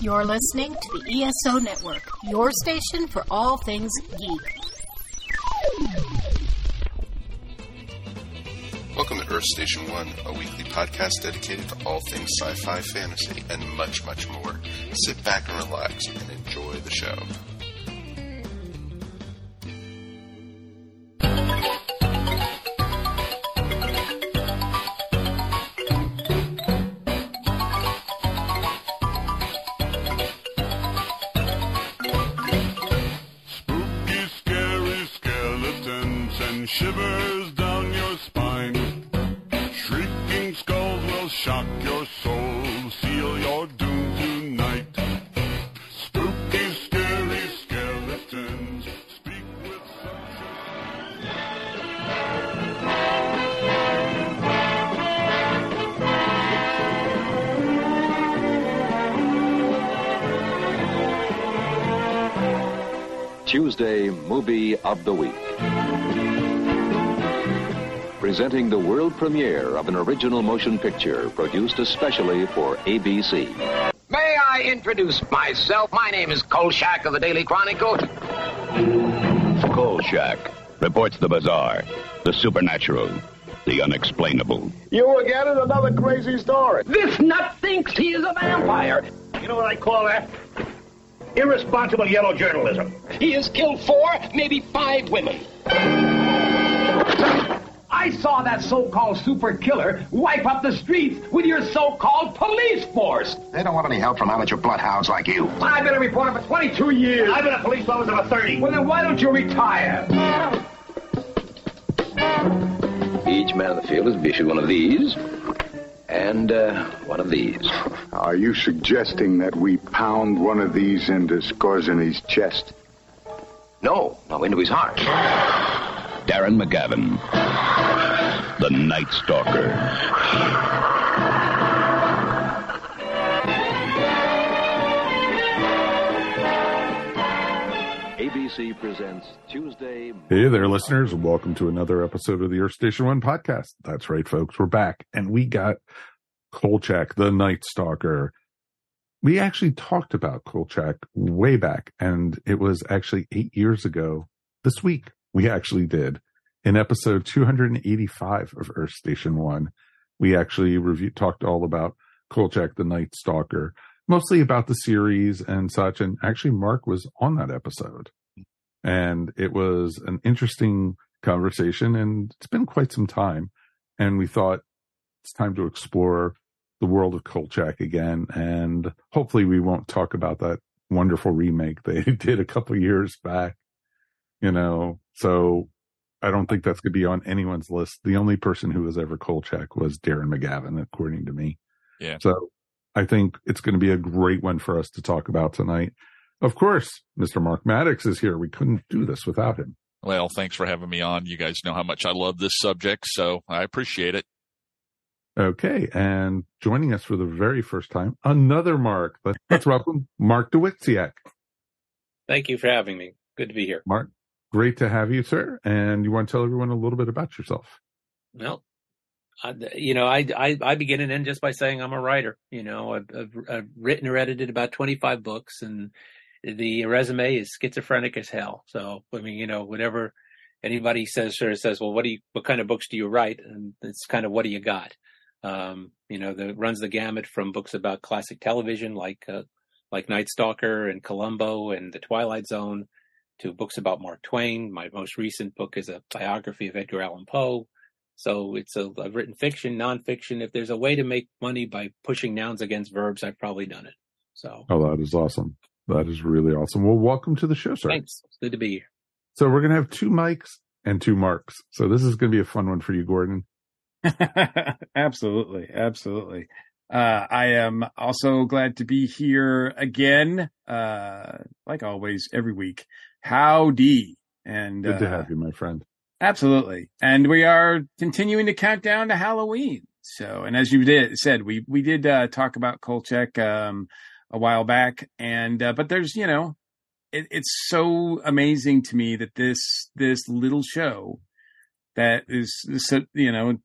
You're listening to the ESO Network, your station for all things geek. Welcome to Earth Station One, a weekly podcast dedicated to all things sci fi, fantasy, and much, much more. Sit back and relax and enjoy the show. Presenting the world premiere of an original motion picture produced especially for ABC. May I introduce myself? My name is Kolchak of the Daily Chronicle. Kolchak reports the bizarre, the supernatural, the unexplainable. You again is another crazy story. This nut thinks he is a vampire. You know what I call that? Irresponsible yellow journalism. He has killed four, maybe five women. I saw that so-called super killer wipe up the streets with your so-called police force. They don't want any help from amateur bloodhounds like you. I've been a reporter for 22 years. I've been a police officer for 30. Well, then why don't you retire? Each man in the field is issued one of these, and uh, one of these. Are you suggesting that we pound one of these into Skorzeny's chest? No, no, into his heart. Darren McGavin, the Night Stalker. ABC presents Tuesday. Hey there, listeners, welcome to another episode of the Earth Station One podcast. That's right, folks, we're back, and we got Kolchak, the Night Stalker. We actually talked about Kolchak way back, and it was actually eight years ago this week. We actually did in episode 285 of Earth Station One. We actually reviewed, talked all about Kolchak, the Night Stalker, mostly about the series and such. And actually, Mark was on that episode and it was an interesting conversation and it's been quite some time and we thought it's time to explore the world of kolchak again and hopefully we won't talk about that wonderful remake they did a couple years back you know so i don't think that's going to be on anyone's list the only person who was ever kolchak was darren mcgavin according to me Yeah. so i think it's going to be a great one for us to talk about tonight of course, Mr. Mark Maddox is here. We couldn't do this without him. Well, thanks for having me on. You guys know how much I love this subject, so I appreciate it. Okay, and joining us for the very first time, another Mark. Let's, let's welcome Mark Dawidziak. Thank you for having me. Good to be here. Mark, great to have you, sir. And you want to tell everyone a little bit about yourself? Well, I, you know, I, I I begin and end just by saying I'm a writer. You know, I've, I've, I've written or edited about 25 books, and the resume is schizophrenic as hell. So, I mean, you know, whatever anybody says, sort of says, well, what do you, what kind of books do you write? And it's kind of what do you got? Um, you know, that runs the gamut from books about classic television, like uh, like Night Stalker and Columbo and The Twilight Zone, to books about Mark Twain. My most recent book is a biography of Edgar Allan Poe. So it's a I've written fiction, nonfiction. If there's a way to make money by pushing nouns against verbs, I've probably done it. So Oh, that is awesome. That is really awesome. Well, welcome to the show, sir. thanks. It's good to be here. So we're going to have two mics and two marks. So this is going to be a fun one for you, Gordon. absolutely, absolutely. Uh, I am also glad to be here again. Uh, like always, every week. Howdy, and Good to uh, have you, my friend. Absolutely, and we are continuing to count down to Halloween. So, and as you did said, we we did uh, talk about Kolchak um, a while back, and uh, but there's you know, it, it's so amazing to me that this this little show that is, is you know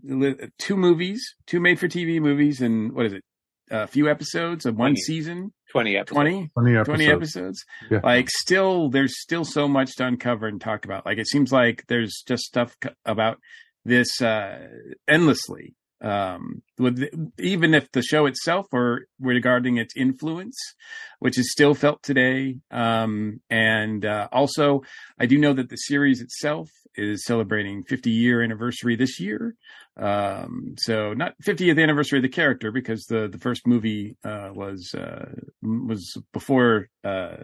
two movies, two made for TV movies, and what is it, a few episodes of one 20. season, 20 episodes. 20, 20 episodes. 20 episodes. Yeah. Like still, there's still so much to uncover and talk about. Like it seems like there's just stuff c- about this uh, endlessly. Um, with even if the show itself or regarding its influence, which is still felt today. Um, and uh, also, I do know that the series itself is celebrating 50 year anniversary this year. Um, so not 50th anniversary of the character because the the first movie uh, was uh, was before uh,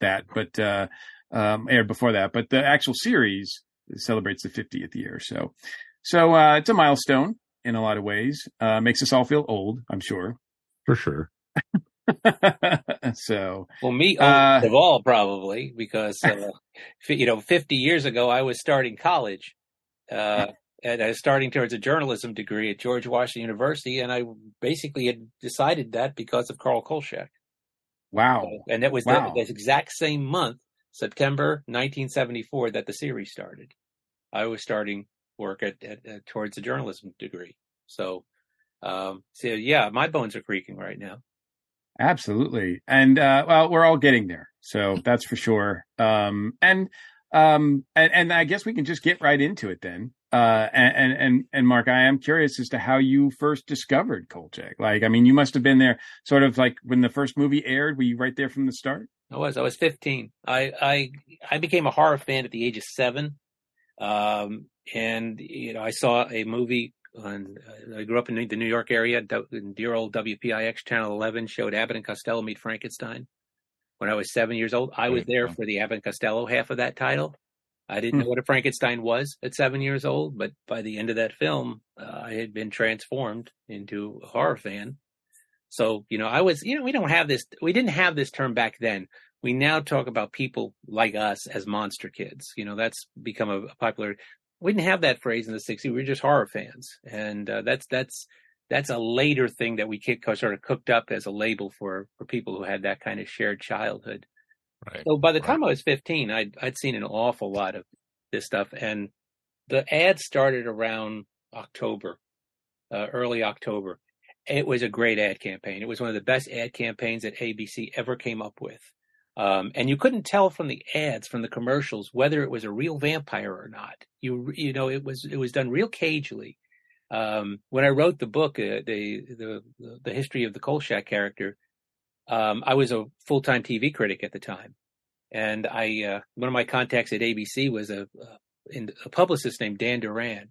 that, but uh, um, aired before that. But the actual series celebrates the 50th year. So so uh, it's a milestone in a lot of ways. Uh, makes us all feel old, I'm sure. For sure. so Well, me Uh, of all probably because uh, you know, 50 years ago I was starting college, uh, and I was starting towards a journalism degree at George Washington University, and I basically had decided that because of Carl Kolchak, wow, and that was Wow. the, the exact same month, September 1974, that the series started. I was starting work at, at, at towards a journalism degree, so. Um, so yeah, my bones are creaking right now. Absolutely. And uh well, we're all getting there. So that's for sure. Um and um and, and I guess we can just get right into it then. Uh and and and Mark, I am curious as to how you first discovered Kolchak. Like, I mean, you must have been there sort of like when the first movie aired, were you right there from the start? I was. I was 15. I I I became a horror fan at the age of seven, um, and you know I saw a movie. On, uh, I grew up in the New York area. In dear old WPIX Channel 11 showed Abbott and Costello meet Frankenstein. When I was seven years old, I was there for the Abbott and Costello half of that title. I didn't know what a Frankenstein was at seven years old, but by the end of that film, uh, I had been transformed into a horror fan. So, you know, I was, you know, we don't have this, we didn't have this term back then. We now talk about people like us as monster kids. You know, that's become a, a popular, we didn't have that phrase in the 60s. We were just horror fans. And uh, that's, that's, that's a later thing that we kick, sort of cooked up as a label for, for people who had that kind of shared childhood. Right. So by the time I was 15, I'd, I'd seen an awful lot of this stuff. And the ad started around October, uh, early October. It was a great ad campaign. It was one of the best ad campaigns that ABC ever came up with. Um, and you couldn't tell from the ads, from the commercials, whether it was a real vampire or not. You, you know, it was, it was done real cagely. Um, when I wrote the book, uh, the, the, the history of the Kolchak character, um, I was a full-time TV critic at the time. And I, uh, one of my contacts at ABC was a, in, a publicist named Dan Duran.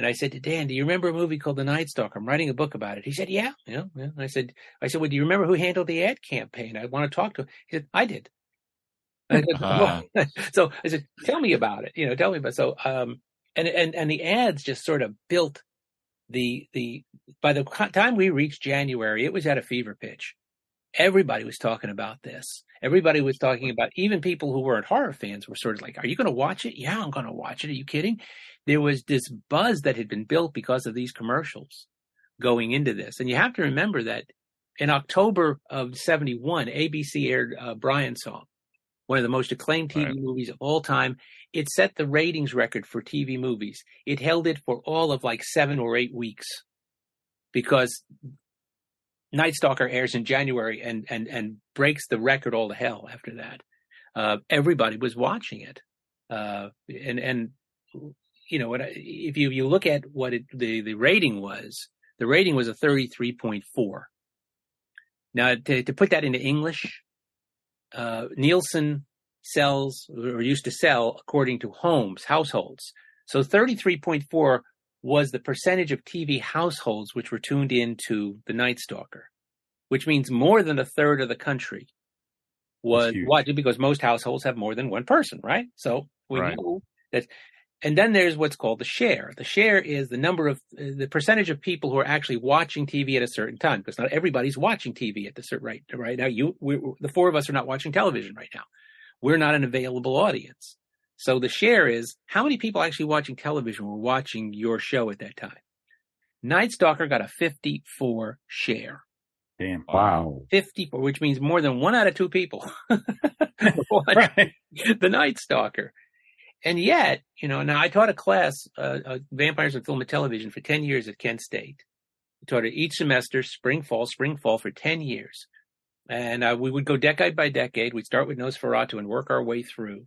And I said to Dan, do you remember a movie called The Night Stalker? I'm writing a book about it. He said, yeah, you know, yeah. I said, I said, well, do you remember who handled the ad campaign? I want to talk to him. He said, I did. I said. "Well," so I said, tell me about it. You know, tell me about, so, um, and, and, and the ads just sort of built the, the, by the time we reached January, it was at a fever pitch. Everybody was talking about this. Everybody was talking about, even people who weren't horror fans were sort of like, are you going to watch it? Yeah, I'm going to watch it. Are you kidding? There was this buzz that had been built because of these commercials going into this. And you have to remember that in October of 71, ABC aired uh, Brian Song, one of the most acclaimed TV movies of all time. It set the ratings record for TV movies. It held it for all of like seven or eight weeks because Night Stalker airs in January and and and breaks the record all to hell after that. Uh, everybody was watching it, uh, and and you know what? If you you look at what it, the the rating was, the rating was a thirty three point four. Now to to put that into English, uh, Nielsen sells or used to sell according to homes households. So thirty three point four was the percentage of TV households which were tuned into the Night Stalker, which means more than a third of the country was watching because most households have more than one person, right? So we Right. know that. And then there's what's called the share. The share is the number of the percentage of people who are actually watching TV at a certain time, because not everybody's watching TV at the certain right right now. You, we, the four of us are not watching television right now. We're not an available audience. So the share is how many people actually watching television were watching your show at that time. Night Stalker got a 54 share. Damn. Wow. 54, which means more than one out of two people Right. the Night Stalker. And yet, you know, now I taught a class, uh, uh, vampires in film and television for 10 years at Kent State. We taught it each semester, spring, fall, spring, fall for 10 years. And uh, we would go decade by decade. We'd start with Nosferatu and work our way through.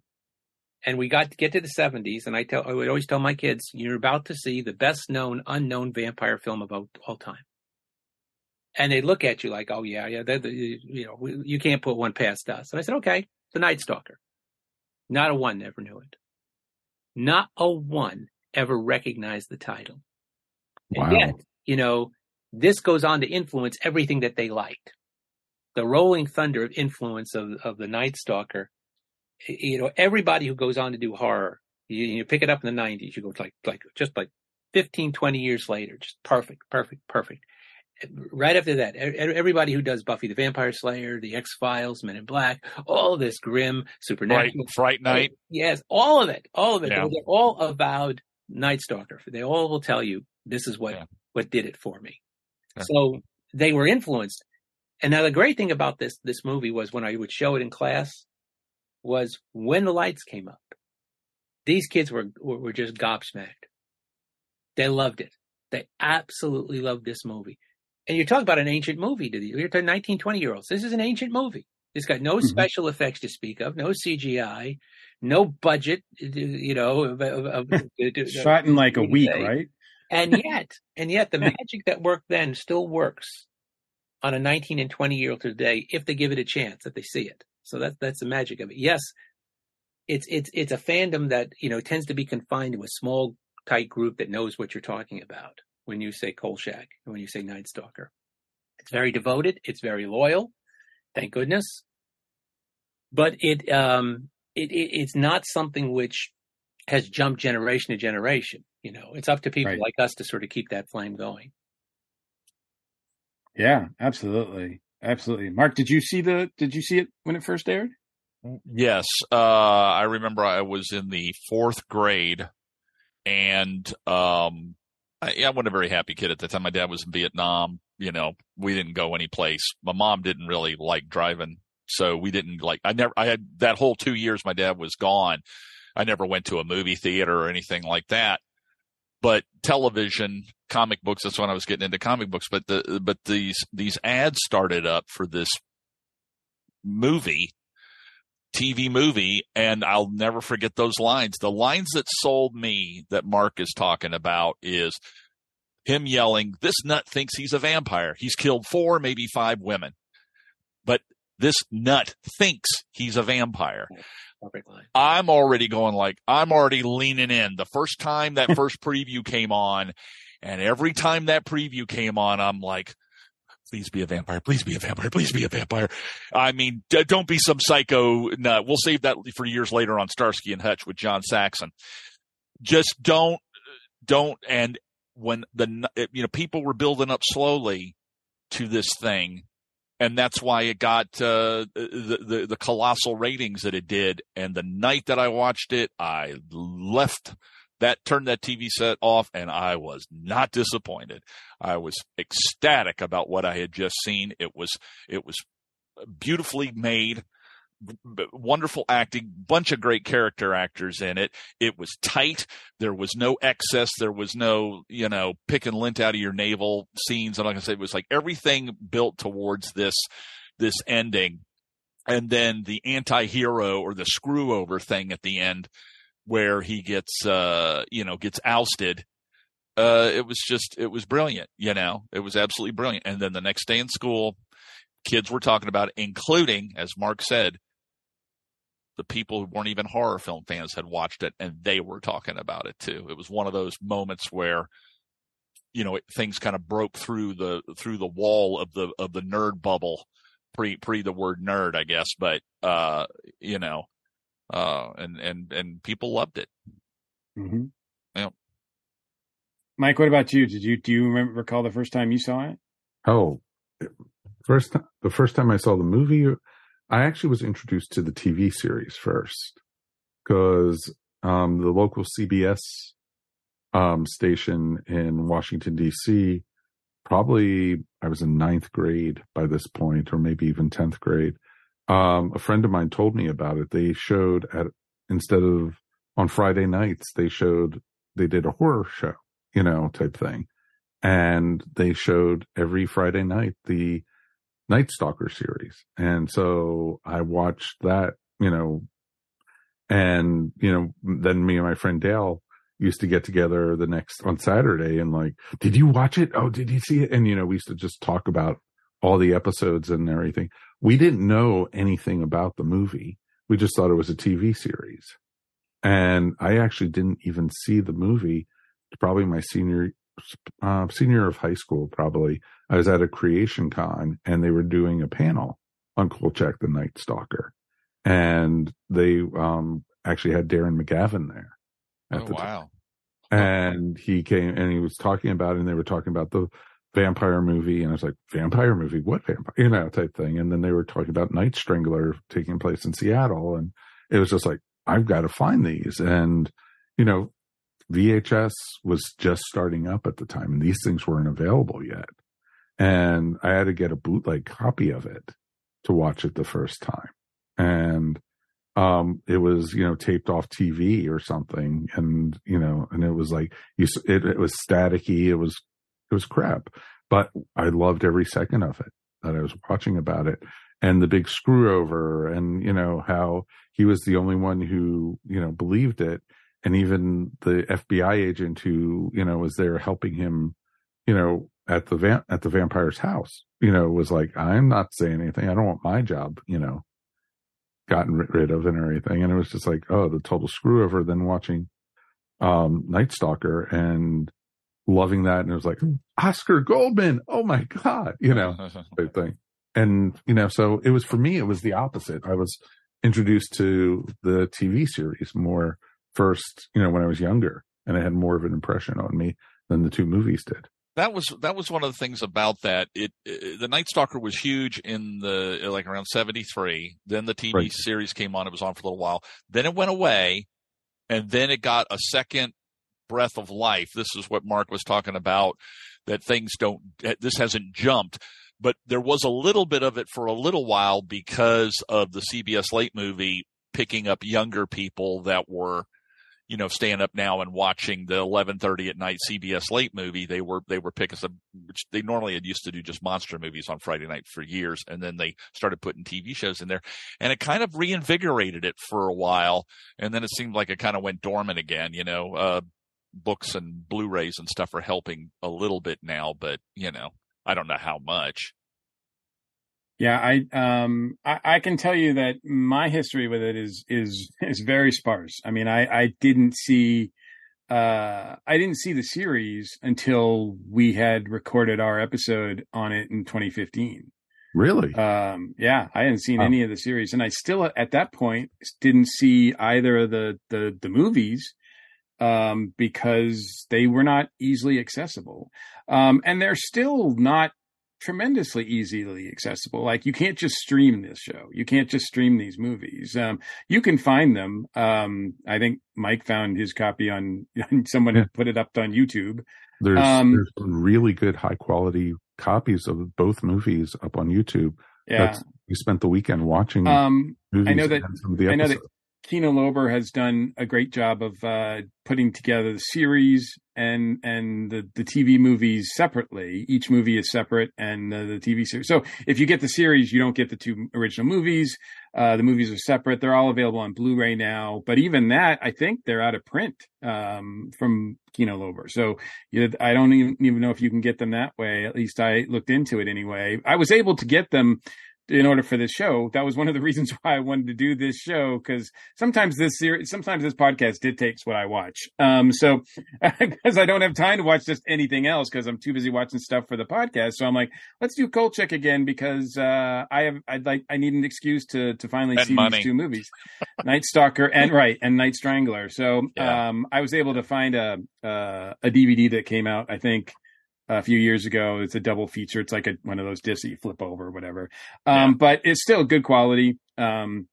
And we got to get to the 70s. And I tell, I would always tell my kids, you're about to see the best known, unknown vampire film of all, all time. And they look at you like, oh, yeah, yeah, you know, you can't put one past us. And I said, okay, The Night Stalker. Not a one ever knew it. Not a one ever recognized the title. Wow. And yet, you know, this goes on to influence everything that they liked. The rolling thunder of influence of, of the Night Stalker. You know, everybody who goes on to do horror, you, you pick it up in the 90s, you go like, like, just like 15, 20 years later, just perfect, perfect, perfect. Right after that, everybody who does Buffy the Vampire Slayer, the X Files, Men in Black, all this grim supernatural, Fright, Fright Night, yes, all of it, all of it. Yeah. They're all avowed Night Stalker. They all will tell you this is what Yeah. what did it for me. Yeah. So they were influenced. And now the great thing about this this movie was when I would show it in class was when the lights came up. These kids were were, were just gobsmacked. They loved it. They absolutely loved this movie. And you're talking about an ancient movie you're talking 19, 20 year olds. This is an ancient movie. It's got no Mhm. special effects to speak of, no CGI, no budget, you know, of, of, of- Shot in like a week, say. right? and yet, and yet, the magic that worked then still works on a 19 and 20 year old today if they give it a chance, if they see it. So that's that's the magic of it. Yes, it's it's it's a fandom that you know tends to be confined to a small tight group that knows what you're talking about when you say Kolchak and when you say Night Stalker. It's very devoted. It's very loyal. Thank goodness. But it um it, it it's not something which has jumped generation to generation. You know, it's up to people Right. like us to sort of keep that flame going. Yeah, absolutely, absolutely. Mark, did you see the? Did you see it when it first aired? Yes, uh, I remember I was in the fourth grade, and um, I, I wasn't a very happy kid at the time. My dad was in Vietnam. You know, we didn't go any place. My mom didn't really like driving, so we didn't like. I never. I had that whole two years my dad was gone. I never went to a movie theater or anything like that. But television, comic books. That's when I was getting into comic books. But the but these these ads started up for this movie TV movie, and I'll never forget those lines. The lines that sold me that Mark is talking about is him yelling, This nut thinks he's a vampire. He's killed four, maybe five women. But this nut thinks he's a vampire. I'm already going like, I'm already leaning in. The first time that first preview came on, and every time that preview came on, I'm like, please be a vampire. Please be a vampire. Please be a vampire. I mean, d- don't be some psycho. We'll save that for years later on Starsky and Hutch with John Saxon. Just don't, don't. And when the, you know, people were building up slowly to this thing. And that's why it got uh, the, the the colossal ratings that it did. And the night that I watched it, I left that turned that TV set off, and I was not disappointed. I was ecstatic about what I had just seen. It was it was beautifully made, wonderful acting, bunch of great character actors in it. It was tight. There was no excess. There was no you know picking lint out of your navel scenes. And like I said, it was like everything built towards this this ending. And then the anti-hero or the screw over thing at the end where he gets uh you know gets ousted uh it was just it was brilliant you know? It was absolutely brilliant. And then the next day in school kids were talking about it including as mark said the people who weren't even horror film fans had watched it and they were talking about it too. It was one of those moments where you know it, things kind of broke through the through the wall of the of the nerd bubble pre pre the word nerd i guess but uh you know uh, and and and people loved it. Mm-hmm. Yeah. Mike, what about you? Did you do you remember recall the first time you saw it? Oh, first time, the first time I saw the movie, I actually was introduced to the TV series first because um, the local CBS um, station in Washington D.C. Probably I was in ninth grade by this point, or maybe even tenth grade. Um, a friend of mine told me about it. They showed at instead of on Friday nights, they showed they did a horror show, you know, type thing. and they showed every Friday night the Night Stalker series. And so I watched that, you know, and, you know, then me and my friend Dale used to get together the next on Saturday and like, did you watch it? Oh, did you see it? And, you know, we used to just talk about all the episodes and everything. We didn't know anything about the movie. We just thought it was a TV series. And I actually didn't even see the movie probably my senior uh, senior of high school, probably, I was at a creation con and they were doing a panel on Kolchak the Night Stalker. And they um, actually had Darren McGavin there. oh, the wow. Time. And he came and he was talking about it and they were talking about the vampire movie. And I was like, vampire movie? What vampire? You know, type thing. And then they were talking about Night Strangler taking place in Seattle. And it was just like, I've got to find these. And, you know, VHS was just starting up at the time and these things weren't available yet. And I had to get a bootleg copy of it to watch it the first time. And um it was you know taped off TV or something and you know and it was like you it, it was staticky it was it was crap but I loved every second of it that I was watching about it and the big screw over and you know how he was the only one who you know believed it and even the FBI agent who you know was there helping him, you know, at the van- at the vampire's house, you know, was like, I'm not saying anything. I don't want my job, you know, gotten rid of and everything. And it was just like, oh, the total screw over. Then watching um Night Stalker and loving that, and it was like Oscar Goldman. Oh my god, you know, type thing. And you know, so it was for me. It was the opposite. I was introduced to the TV series more first, you know, when I was younger, and it had more of an impression on me than the two movies did. That was that was one of the things about that. It, it the Night Stalker was huge in the like around seventy three. Then the TV right. series came on. It was on for a little while. Then it went away, and then it got a second breath of life. This is what Mark was talking about. That things don't. This hasn't jumped but there was a little bit of it for a little while because of the CBS late movie picking up younger people that were you know, staying up now and watching the 11:30 at night CBS late movie, they were they were picking some which they normally had used to do just monster movies on Friday night for years, and then they started putting TV shows in there, and it kind of reinvigorated it for a while, and then it seemed like it kind of went dormant again. You know, uh, books and Blu-rays and stuff are helping a little bit now, but you know, I don't know how much. Yeah, I um I, I, can tell you that my history with it is is is very sparse. I mean, I I didn't see uh I didn't see the series until we had recorded our episode on it in 2015. Really? Um yeah, I hadn't seen oh. any of the series and I still at that point didn't see either of the the the movies um because they were not easily accessible. Um and they're still not tremendously easily accessible. Like you can't just stream this show. You can't just stream these movies. Um, you can find them. Um, I think Mike found his copy on someone yeah. put it up on YouTube. There's, um, there's really good high quality copies of both movies up on YouTube. Yeah. That's, we spent the weekend watching. Um, I know that, I know that Kino Lorber has done a great job of uh, putting together the series and and the, the TV movies separately. Each movie is separate, and uh, the TV series. So if you get the series, you don't get the two original movies. Uh, the movies are separate. They're all available on Blu-ray now. But even that, I think they're out of print um, from Kino Lorber. So you, I don't even, even know if you can get them that way. At least I looked into it anyway. I was able to get them in order for this show. That was one of the reasons why I wanted to do this show because sometimes this series, sometimes this podcast dictates what I watch. Um, so because I don't have time to watch just anything else because I'm too busy watching stuff for the podcast. So I'm like, let's do Kolchak again because uh, I have I'd like I need an excuse to to finally and see money. these two movies, Night Stalker and right and Night Strangler. So yeah. um, I was able to find a uh, a DVD that came out I think a few years ago. It's a double feature. It's like a, one of those discs that you flip over or whatever. Um, yeah. but it's still good quality. Um,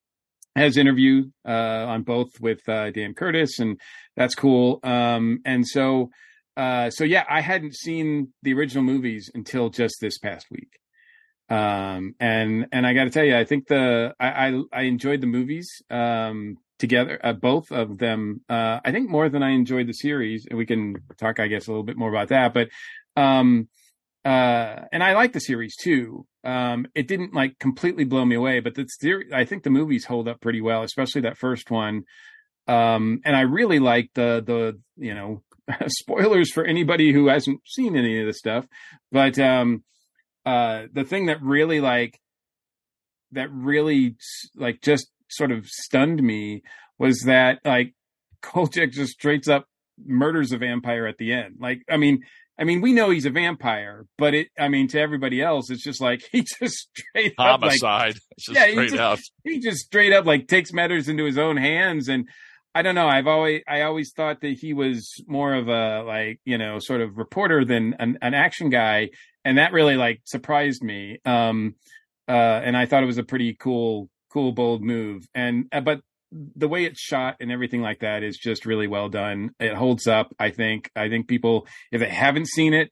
has interview, uh, on both with, uh, Dan Curtis and that's cool. Um, and so, uh, so yeah, I hadn't seen the original movies until just this past week. Um, and, and I got to tell you, I think the, I, I, I enjoyed the movies. Um, together, uh, both of them. Uh, I think more than I enjoyed the series, and we can talk, I guess, a little bit more about that. But Um, uh, and I like the series too. Um, it didn't like completely blow me away, but the I think the movies hold up pretty well, especially that first one. Um, and I really like the the you know spoilers for anybody who hasn't seen any of this stuff, but um, uh, the thing that really like that really like just sort of stunned me was that like Kolchak just straight up murders a vampire at the end. Like, I mean, I mean, we know he's a vampire, but it, I mean, to everybody else, it's just like he just straight homicide. up like, yeah, straight he just, up. he just straight up like takes matters into his own hands. And I don't know. I've always, I always thought that he was more of a like, you know, sort of reporter than an, an action guy. And that really like surprised me. Um, uh, and I thought it was a pretty cool, cool, bold move. And, uh, but the way it's shot and everything like that is just really well done. It holds up. I think, I think people, if they haven't seen it,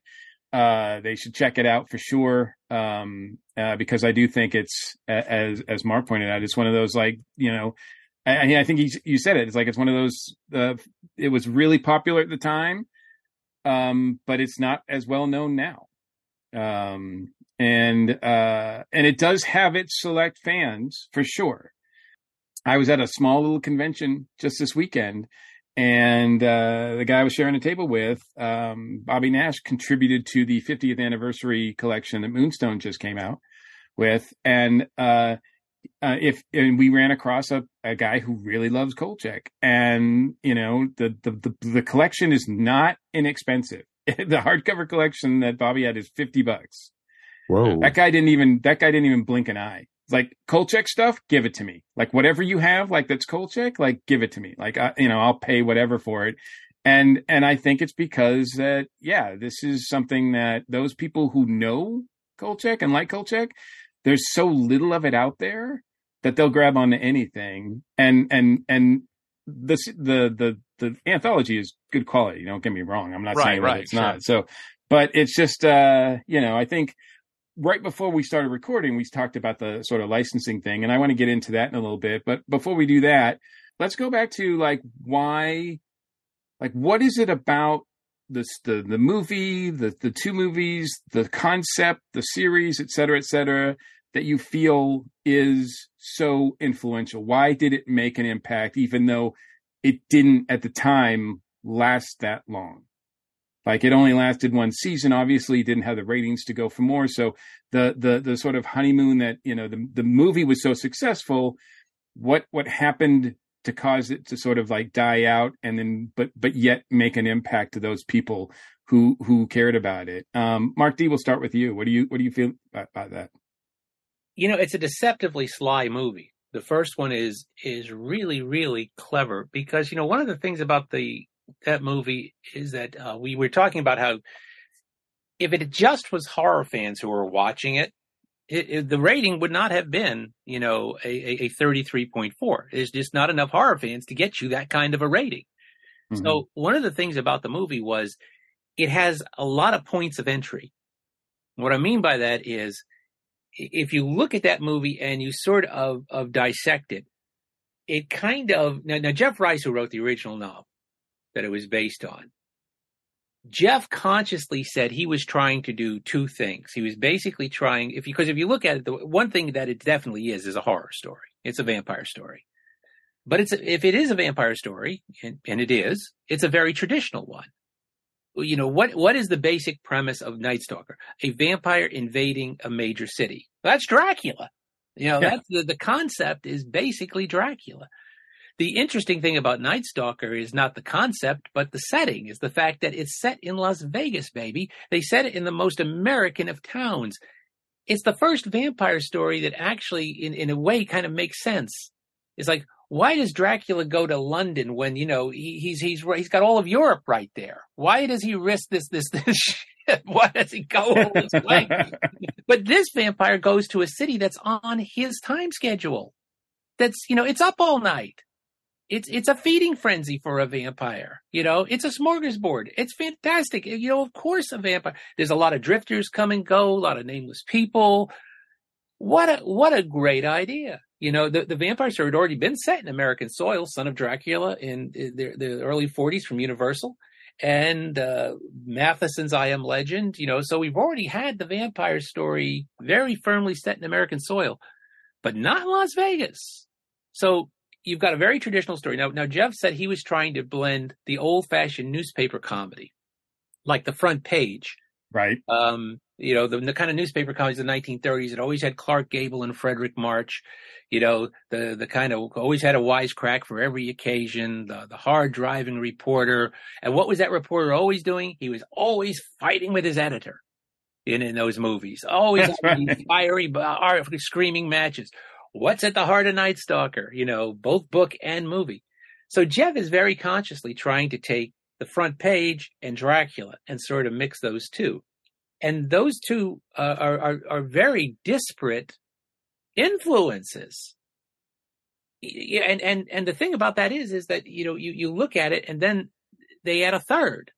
uh, they should check it out for sure. Um, uh, because I do think it's, as, as Mark pointed out, it's one of those like, you know, I, I think you, you said it. It's like, it's one of those, uh, it was really popular at the time. Um, but it's not as well known now. Um, and, uh, and it does have its select fans for sure. I was at a small little convention just this weekend, and uh, the guy I was sharing a table with, um, Bobby Nash, contributed to the 50th anniversary collection that Moonstone just came out with, and uh, uh, if and we ran across a, a guy who really loves Kolchak, and you know the, the the the collection is not inexpensive. the hardcover collection that Bobby had is 50 bucks. Whoa! That guy didn't even that guy didn't even blink an eye like Kolchak stuff, give it to me. Like whatever you have, like that's Kolchak, like give it to me. Like I, you know, I'll pay whatever for it. And and I think it's because that yeah, this is something that those people who know Kolchak and like Kolchak, there's so little of it out there that they'll grab onto anything. And and and this the the the anthology is good quality. Don't get me wrong. I'm not Right, saying right, that it's sure. not. So, but it's just uh, you know, I think right before we started recording, we talked about the sort of licensing thing, and I want to get into that in a little bit. But before we do that, let's go back to like why, like what is it about this the the movie, the the two movies, the concept, the series, et cetera, et cetera, that you feel is so influential? Why did it make an impact, even though it didn't at the time last that long? Like it only lasted one season. Obviously, didn't have the ratings to go for more. So the the the sort of honeymoon that you know the the movie was so successful. What what happened to cause it to sort of like die out and then but but yet make an impact to those people who who cared about it? Um, Mark D, we'll start with you. What do you what do you feel about, about that? you know it's a deceptively sly movie the first one is is really really clever because you know one of the things about the that movie is that uh, we were talking about how if it just was horror fans who were watching it, it, it the rating would not have been you know a, a, a 33.4 there's just not enough horror fans to get you that kind of a rating. Mm-hmm. so one of the things about the movie was it has a lot of points of entry. What i mean by that is if you look at that movie and you sort of, of dissect it, it kind of now, now Jeff Rice, who wrote the original novel that it was based on, Jeff consciously said he was trying to do two things. He was basically trying, if you because if you look at it, the one thing that it definitely is is a horror story. It's a vampire story, but it's if it is a vampire story, and, and it is, it's a very traditional one you know what what is the basic premise of Night Stalker? A vampire invading a major city. That's Dracula. You know, Yeah. that's the, the concept is basically Dracula. The interesting thing about Night Stalker is not the concept, but the setting is the fact that it's set in Las Vegas, baby. They set it in the most American of towns. It's the first vampire story that actually, in, in a way, kind of makes sense. It's like, why does Dracula go to London when you know he, he's he's he's got all of Europe right there? Why does he risk this this this shit? Why does he go all this way? but this vampire goes to a city that's on his time schedule. That's you know it's up all night. It's it's a feeding frenzy for a vampire. You know it's a smorgasbord. It's fantastic. You know of course a vampire. There's a lot of drifters come and go. A lot of nameless people. What a what a great idea. You know, the, the vampire story had already been set in American soil, Son of Dracula in, in the, the early 40s from Universal. and uh, Matheson's I Am Legend. You know, so we've already had the vampire story very firmly set in American soil, but not in Las Vegas. So you've got a very traditional story. Now, now Jeff said he was trying to blend the old-fashioned newspaper comedy, like the front page, right? Um, you know, the, the kind of newspaper comedies of the 1930s. It always had Clark Gable and Fredric March. You know, the the kind of always had a wisecrack for every occasion. The the hard driving reporter. And what was that reporter always doing? He was always fighting with his editor. In, in those movies, always right. fiery, uh, screaming matches. What's at the heart of Night Stalker? You know, both book and movie. So Jeff is very consciously trying to take the front page and Dracula and sort of mix those two and those two uh, are, are, are very disparate influences. And and and the thing about that is is that you know you you look at it and then they add a third,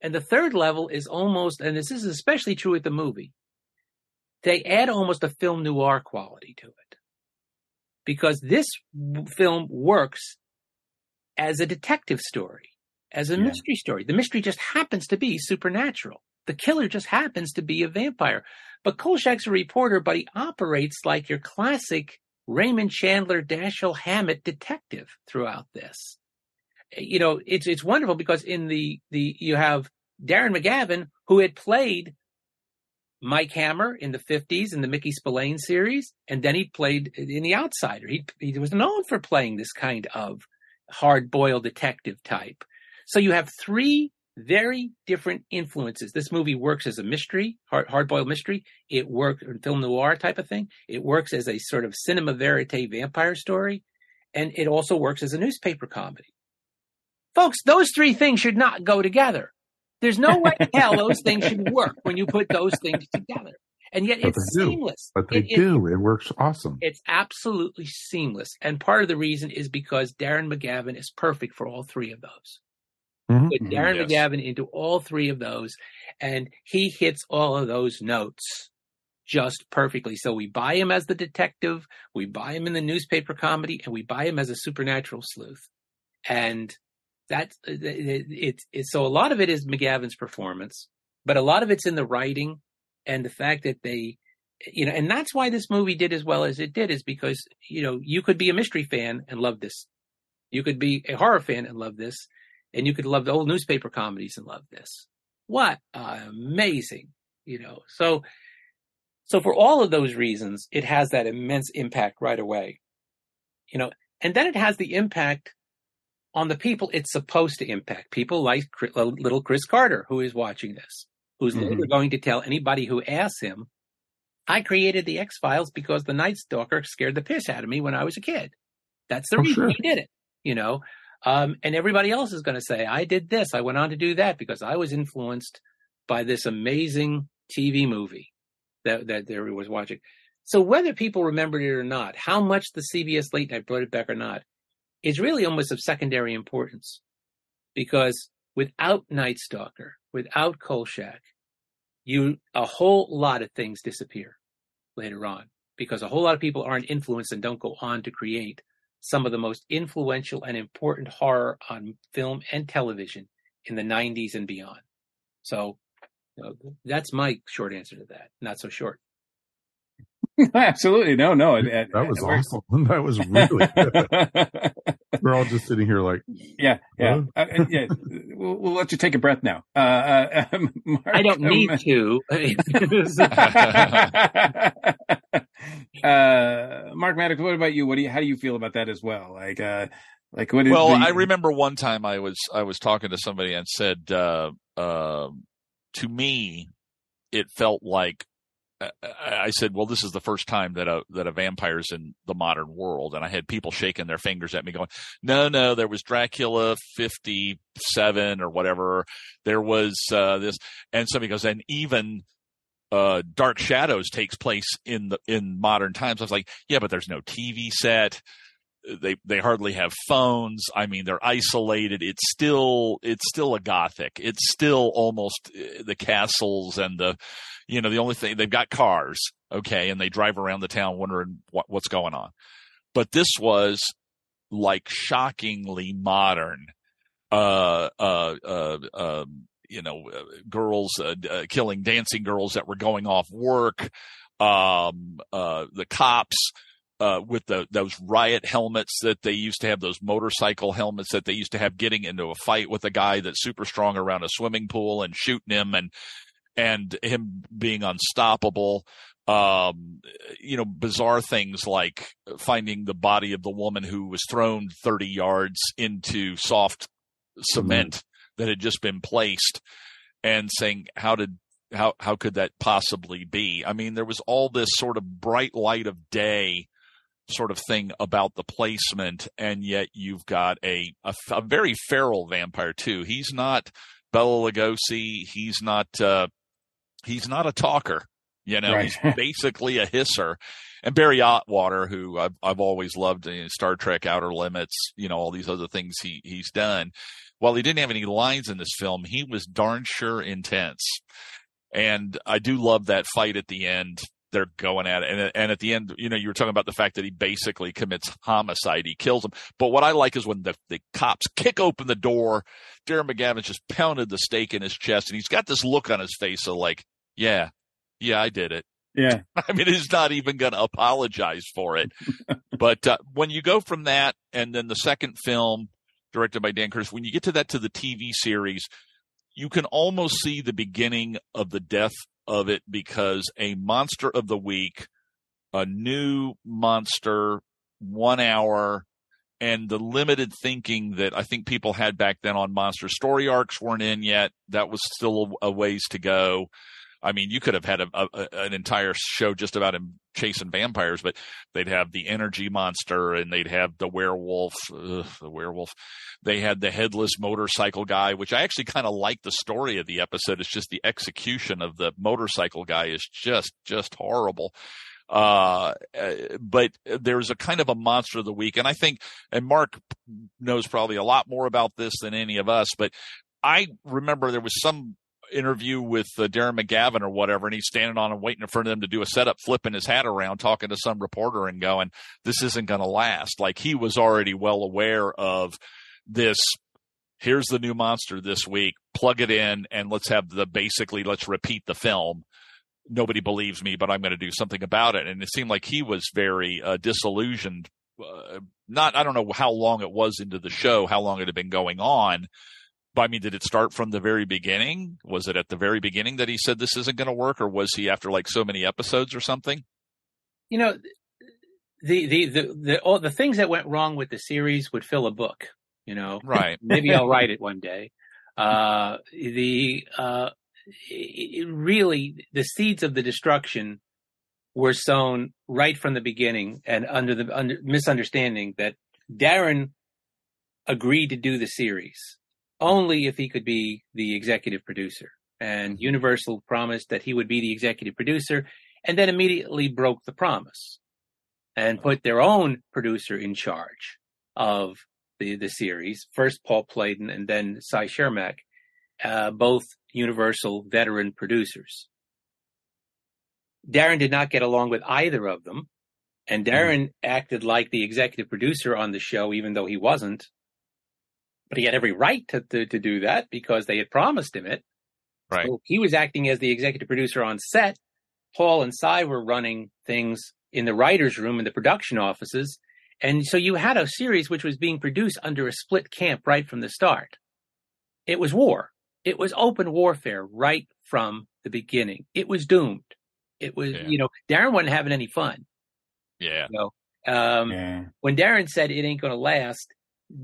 and the third level is almost and this is especially true with the movie. They add almost a film noir quality to it, because this film works as a detective story, as a yeah. mystery story. The mystery just happens to be supernatural. The killer just happens to be a vampire. But Kolchak's a reporter, but he operates like your classic Raymond Chandler, Dashiell Hammett detective throughout this. Eh, you know, it's it's wonderful because in the the you have Darren McGavin who had played Mike Hammer in the 50s in the Mickey Spillane series, and then he played in The Outsider. He he was known for playing this kind of hard boiled detective type. So you have three very different influences. This movie works as a mystery, hard, hard-boiled mystery. It works, in film noir type of thing. It works as a sort of cinema verite vampire story, and it also works as a newspaper comedy. Folks, those three things should not go together. There's no way to hell those things should work when you put those things together. And yet but it's seamless. But they it, do. It, it works awesome. It's absolutely seamless. And part of the reason is because Darren McGavin is perfect for all three of those. Mm-hmm. Put Darren yes. McGavin into all three of those, and he hits all of those notes just perfectly. So we buy him as the detective, we buy him in the newspaper comedy, and we buy him as a supernatural sleuth. And that's uh, it's it, so a lot of it is McGavin's performance, but a lot of it's in the writing and the fact that they you know, and that's why this movie did as well as it did is because, you know, you could be a mystery fan and love this. You could be a horror fan and love this and you could love the old newspaper comedies and love this. What amazing, you know. So, so for all of those reasons, it has that immense impact right away, you know, and then it has the impact on the people it's supposed to impact. People like uh, little Chris Carter, who is watching this, who's mm-hmm. later going to tell anybody who asks him, I created the X Files because the Night Stalker scared the piss out of me when I was a kid. That's the oh, reason sure. he did it. You know, um, and everybody else is going to say, I did this. I went on to do that because I was influenced by this amazing TV movie that, that there was watching. So whether people remembered it or not, how much the CBS late night brought it back or not, is really almost of secondary importance because without Night Stalker, without Kolchak, you, a whole lot of things disappear later on because a whole lot of people aren't influenced and don't go on to create some of the most influential and important horror on film and television in the 90s and beyond. So you know, that's my short answer to that. Not so short. Absolutely. No, no. It, it, that was awesome. That was really good. We're all just sitting here like, yeah, yeah, uh, yeah. We'll, we'll, let you take a breath now. Uh, uh, Mark, I don't need um, to. uh, Mark Maddox, what about you? What do you, how do you feel about that as well? Like, uh, like what is well, the... I remember one time I was, I was talking to somebody and said, uh, uh, to me, it felt like I said, "Well, this is the first time that a that a vampire's in the modern world," and I had people shaking their fingers at me, going, "No, no, there was Dracula fifty seven or whatever. There was uh, this," and somebody goes, "And even uh, Dark Shadows takes place in the in modern times." I was like, "Yeah, but there's no TV set." They they hardly have phones. I mean, they're isolated. It's still it's still a gothic. It's still almost uh, the castles and the you know, the only thing they've got cars, okay, and they drive around the town wondering what, what's going on. But this was like shockingly modern. uh, uh, uh, um, you know, uh, girls uh, uh, killing dancing girls that were going off work, um, uh, the cops. Uh, with the those riot helmets that they used to have, those motorcycle helmets that they used to have, getting into a fight with a guy that's super strong around a swimming pool and shooting him, and and him being unstoppable. Um, you know, bizarre things like finding the body of the woman who was thrown 30 yards into soft cement mm-hmm. that had just been placed and saying, how did, how, how could that possibly be? I mean, there was all this sort of bright light of day sort of thing about the placement, and yet you've got a, a, a very feral vampire too. He's not Bela Lugosi. He's not, uh, he's not a talker. You know, right. he's basically a hisser. And Barry Atwater, who I've, I've always loved in Star Trek Outer Limits, you know, all these other things he, he's done. While he didn't have any lines in this film, he was darn sure intense. And I do love that fight at the end. They're going at it. And, and at the end, you know, you were talking about the fact that he basically commits homicide. He kills him. But what I like is when the, the cops kick open the door, Darren McGavin just pounded the stake in his chest and he's got this look on his face of like, yeah, yeah, I did it. Yeah. I mean, he's not even going to apologize for it. but uh, when you go from that and then the second film directed by Dan Curtis, when you get to that to the TV series, you can almost see the beginning of the death of it because a monster of the week, a new monster, one hour, and the limited thinking that I think people had back then on monster story arcs weren't in yet. That was still a ways to go. I mean, you could have had a, a, an entire show just about him chasing vampires, but they'd have the energy monster and they'd have the werewolf, ugh, the werewolf. They had the headless motorcycle guy, which I actually kind of like the story of the episode. It's just the execution of the motorcycle guy is just, just horrible. Uh, but there's a kind of a monster of the week. And I think, and Mark knows probably a lot more about this than any of us, but I remember there was some interview with uh, Darren McGavin or whatever, and he's standing on and waiting in front of them to do a setup, flipping his hat around, talking to some reporter and going, "This isn't going to last." Like he was already well aware of this. Here's the new monster this week. Plug it in, and let's have the basically let's repeat the film. Nobody believes me, but I'm going to do something about it. And it seemed like he was very uh, disillusioned. Uh, not, I don't know how long it was into the show, how long it had been going on, I mean, did it start from the very beginning? Was it at the very beginning that he said this isn't going to work, or was he after like so many episodes or something? You know, the the the the, all the things that went wrong with the series would fill a book. You know, right? Maybe I'll write it one day. Uh, the uh, really the seeds of the destruction were sown right from the beginning, and under the under, misunderstanding that Darren agreed to do the series only if he could be the executive producer. And. Universal promised that he would be the executive producer and then immediately broke the promise and put their own producer in charge of the, the series. First Paul Playdon and then Cy Chermak, uh, both Universal veteran producers. Darren did not get along with either of them. And mm-hmm. Darren mm. acted like the executive producer on the show, even though he wasn't but he had every right to, to, to do that because they had promised him it. Right. So he was acting as the executive producer on set. Paul and Cy were running things in the writer's room in the production offices. And so you had a series which was being produced under a split camp right from the start. It was war. It was open warfare right from the beginning. It was doomed. It was, yeah. you know, Darren wasn't having any fun. Yeah. You know, um, yeah. when Darren said it ain't going to last,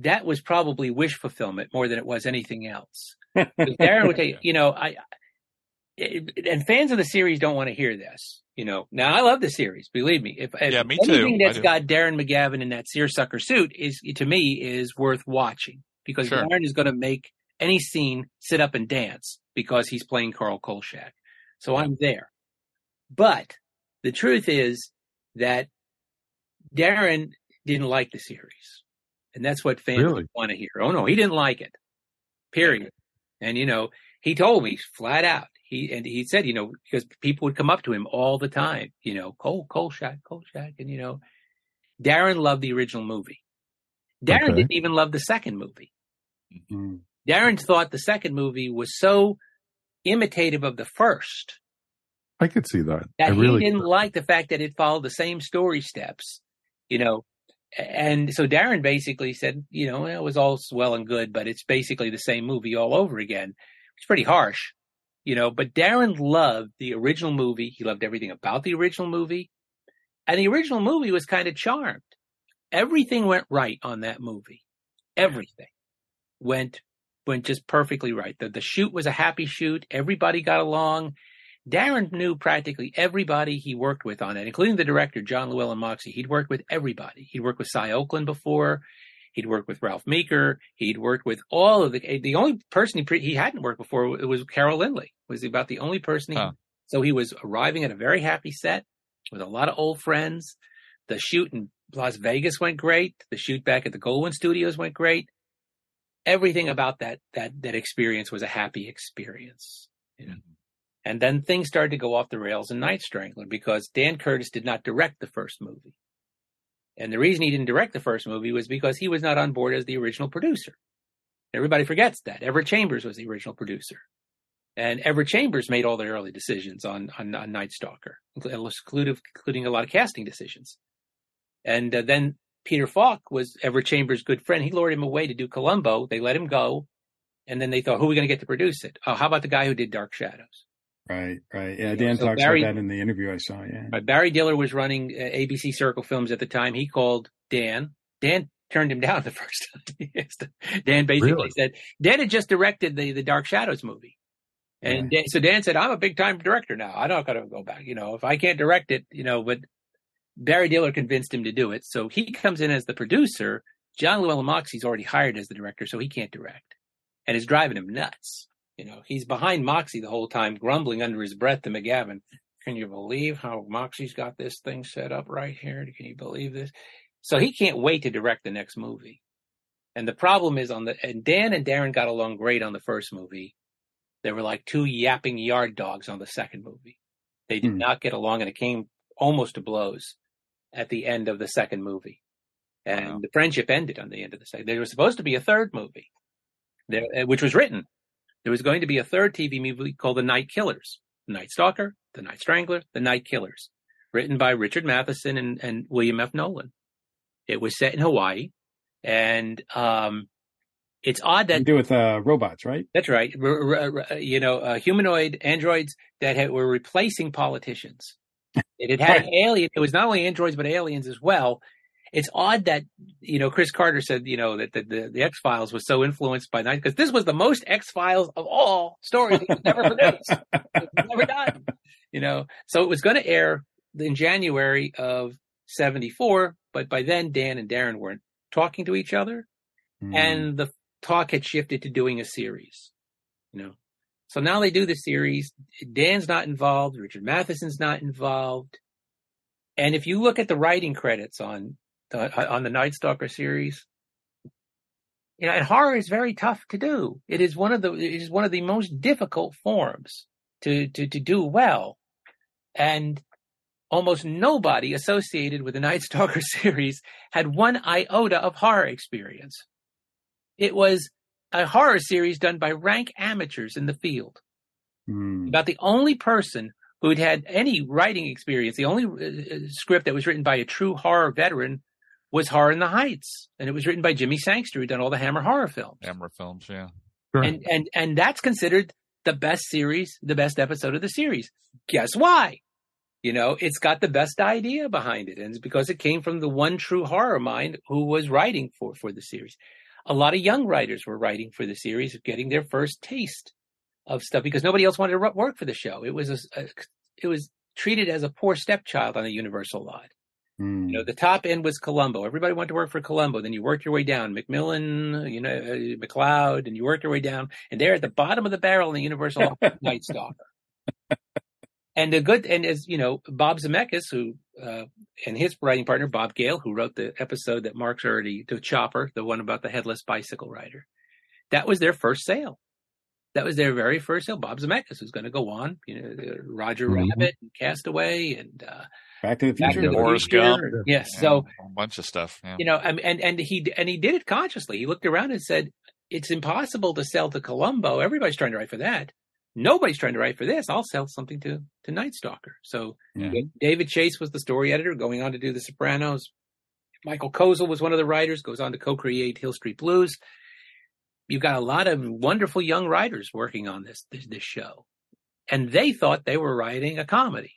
that was probably wish fulfillment more than it was anything else. Darren would tell you, you know, I, it, and fans of the series don't want to hear this. You know, now I love the series. Believe me, if, yeah, me anything too. that's got Darren McGavin in that seersucker suit is to me is worth watching because sure. Darren is going to make any scene sit up and dance because he's playing Carl Kolchak. So I'm there. But the truth is that Darren didn't like the series. And that's what fans really? want to hear. Oh no, he didn't like it. Period. And you know, he told me flat out. He and he said, you know, because people would come up to him all the time, you know, Cole, Kolchak, Kolchak, and you know, Darren loved the original movie. Darren okay. didn't even love the second movie. Mm. Darren thought the second movie was so imitative of the first I could see that. that I really he didn't like the fact that it followed the same story steps, you know. And so Darren basically said, you know, it was all well and good, but it's basically the same movie all over again. It's pretty harsh, you know. But Darren loved the original movie. He loved everything about the original movie. And the original movie was kind of charmed. Everything went right on that movie. Everything went went just perfectly right. The the shoot was a happy shoot. Everybody got along. Darren knew practically everybody he worked with on it, including the director, John Llewellyn Moxey. He'd worked with everybody. He'd worked with Cy Oakland before. He'd worked with Ralph Meeker. He'd worked with all of the, the only person he, pre, he hadn't worked before was Carol Lynley, was about the only person he, Huh. so he was arriving at a very happy set with a lot of old friends. The shoot in Las Vegas went great. The shoot back at the Goldwyn Studios went great. Everything about that, that, that experience was a happy experience, you know. Mm-hmm. And then things started to go off the rails in Night Strangler because Dan Curtis did not direct the first movie. And the reason he didn't direct the first movie was because he was not on board as the original producer. Everybody forgets that. Everett Chambers was the original producer. And Everett Chambers made all the early decisions on, on, on Night Stalker, including, including a lot of casting decisions. And uh, then Peter Falk was Everett Chambers' good friend. He lured him away to do Columbo. They let him go. And then they thought, who are we going to get to produce it? Oh, how about the guy who did Dark Shadows? Right, right. Yeah, Dan so talks Barry- about that in the interview I saw. Yeah. Right, Barry Diller was running uh, ABC Circle Films at the time. He called Dan. Dan turned him down the first time. Dan basically Really? said Dan had just directed the the Dark Shadows movie, and Dan, so Dan said, "I'm a big time director now. I don't got to go back. You know, if I can't direct it, you know." But Barry Diller convinced him to do it, so he comes in as the producer. John Llewellyn Moxey's already hired as the director, so he can't direct, and is driving him nuts. You know, he's behind Moxey the whole time, grumbling under his breath to McGavin. Can you believe how Moxey's got this thing set up right here? Can you believe this? So he can't wait to direct the next movie. And the problem is on the and Dan and Darren got along great on the first movie. They were like two yapping yard dogs on the second movie. They did Hmm. not get along and it came almost to blows at the end of the second movie. And the friendship ended on the end of the second. There was supposed to be a third movie, there, uh, which was written. There was going to be a third TV movie called The Night Killers, The Night Stalker, The Night Strangler, The Night Killers, written by Richard Matheson and, and William F. Nolan. It was set in Hawaii, and um, it's odd that to do with uh, robots, right? that's right. R- r- r- you know, uh, humanoid androids that had, were replacing politicians. It had had Right. alien. It was not only androids but aliens as well. It's odd that you know Chris Carter said you know that the the, the X Files was so influenced by night because this was the most X Files of all stories that was never produced, was never done. You know, so it was going to air in January of '74, but by then Dan and Darren weren't talking to each other Hmm. and the talk had shifted to doing a series you know? So now they do the series. Dan's not involved. Richard matheson's not involved. And if you look at the writing credits on on the night stalker series you know and horror is very tough to do it is one of the it is one of the most difficult forms to to to do well and almost nobody associated with the night stalker series had one iota of horror experience it was a horror series done by rank amateurs in the field. Hmm. About the only person who'd had any writing experience, the only uh, script that was written by a true horror veteran was Horror in the Heights, and it was written by Jimmy Sangster, who'd done all the Hammer horror films. Hammer films, yeah. And and and that's considered the best series, the best episode of the series. Guess why? You know, it's got the best idea behind it, and it's because it came from the one true horror mind who was writing for for the series. A lot of young writers were writing for the series, getting their first taste of stuff because nobody else wanted to work for the show. It was a, a- it was treated as a poor stepchild on the Universal lot. Hmm. You know, the top end was Columbo. Everybody wanted to work for Columbo. Then you worked your way down, McMillan, you know, uh, McCloud, and you worked your way down. And there at the bottom of the barrel in the Universal Night Stalker. And the good, and as you know, Bob Zemeckis, who uh, and his writing partner Bob Gale, who wrote the episode that Mark's already, the Chopper, the one about the headless bicycle rider, that was their first sale. That was their very first sale. Bob Zemeckis was going to go on, you know, uh, Roger Mhm. Rabbit and Castaway and uh, Back to the Future. to the Forrest Future. Gump. Yes. Yeah, So a bunch of stuff. Yeah. you know, I and and he and he did it consciously. He looked around and said, it's impossible to sell to Columbo. Everybody's trying to write for that. Nobody's trying to write for this. I'll sell something to to Night Stalker. So Yeah. David Chase was the story editor, going on to do The Sopranos. Michael Kozoll was one of the writers, goes on to co-create Hill Street Blues. You've got a lot of wonderful young writers working on this this, this show, and they thought they were writing a comedy.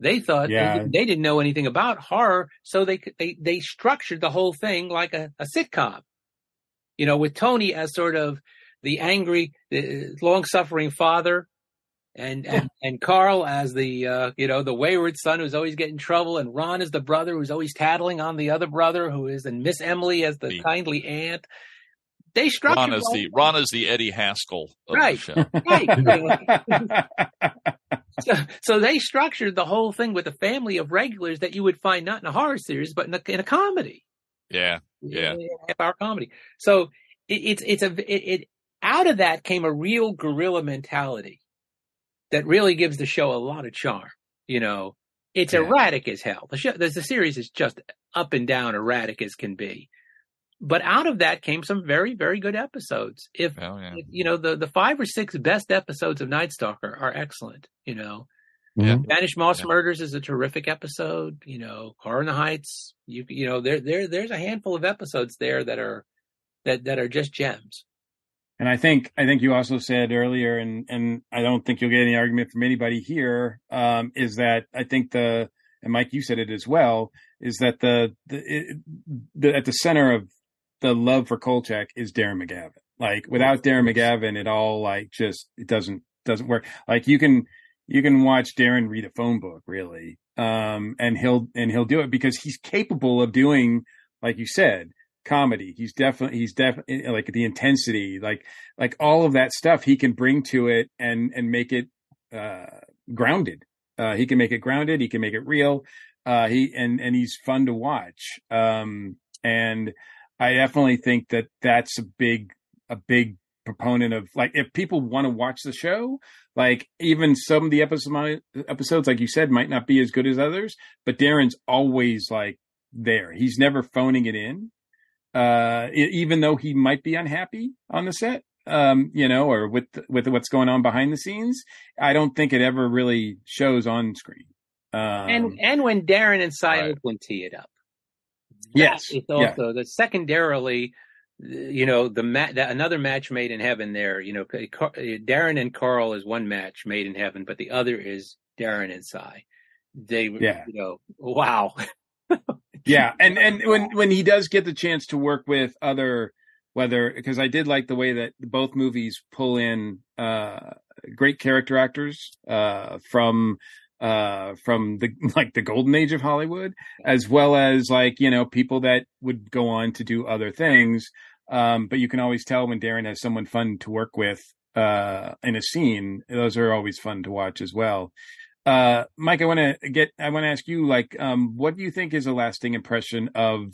They thought Yeah. they, they didn't know anything about horror, so they they they structured the whole thing like a, a sitcom. You know, with Tony as sort of the angry, long suffering father, and and and Carl as the uh, you know the wayward son who's always getting trouble, and Ron as the brother who's always tattling on the other brother who is, and Miss Emily as the kindly aunt. They structured Ron is all- the Ron is the Eddie Haskell of Right. the show. right. so, so they structured the whole thing with a family of regulars that you would find not in a horror series, but in a, in a comedy, Yeah, yeah. half hour comedy. So it, it's it's a it, it out of that came a real guerrilla mentality that really gives the show a lot of charm. You know, it's erratic as hell. The show, the, the series is just up and down erratic as can be. But out of that came some very, very good episodes. If, Oh, yeah. if, you know the the five or six best episodes of Night Stalker are excellent. You know, Yeah. Spanish Moss Murders is a terrific episode. You know, Horror in the Heights. You you know there there there's a handful of episodes there that are that that are just gems. And I think I think you also said earlier, and and I don't think you'll get any argument from anybody here, um, is that I think the and Mike, you said it as well, is that the the, it, the at the center of the love for Kolchak is Darren McGavin. Like without Darren McGavin, it all like just it doesn't doesn't work. Like you can you can watch Darren read a phone book really, um, and he'll and he'll do it because he's capable of doing, like you said, comedy. He's definitely he's definitely like the intensity, like like all of that stuff he can bring to it and and make it uh grounded. Uh he can make it grounded, he can make it real. Uh he and and he's fun to watch. Um and I definitely think that that's a big a big proponent of like if people want to watch the show like even some of the episode, episodes like you said might not be as good as others but darren's always like there. He's never phoning it in. Uh even though he might be unhappy on the set um you know or with with what's going on behind the scenes i don't think it ever really shows on screen. Um and and when Darren and Cy Oakland tee it up. Yes, It's yeah. also the secondarily, you know, the, ma- the another match made in heaven. There, you know, Car- Darren and Carl is one match made in heaven, but the other is Darren and Cy. They, Yeah. you know, wow. yeah and and when when he does get the chance to work with other whether because i did like the way that both movies pull in uh great character actors uh from uh from the like the golden age of hollywood as well as like you know people that would go on to do other things. Um but you can always tell when darren has someone fun to work with uh in a scene. Those are always fun to watch as well. Uh mike i want to get i want to ask you like um what do you think is a lasting impression of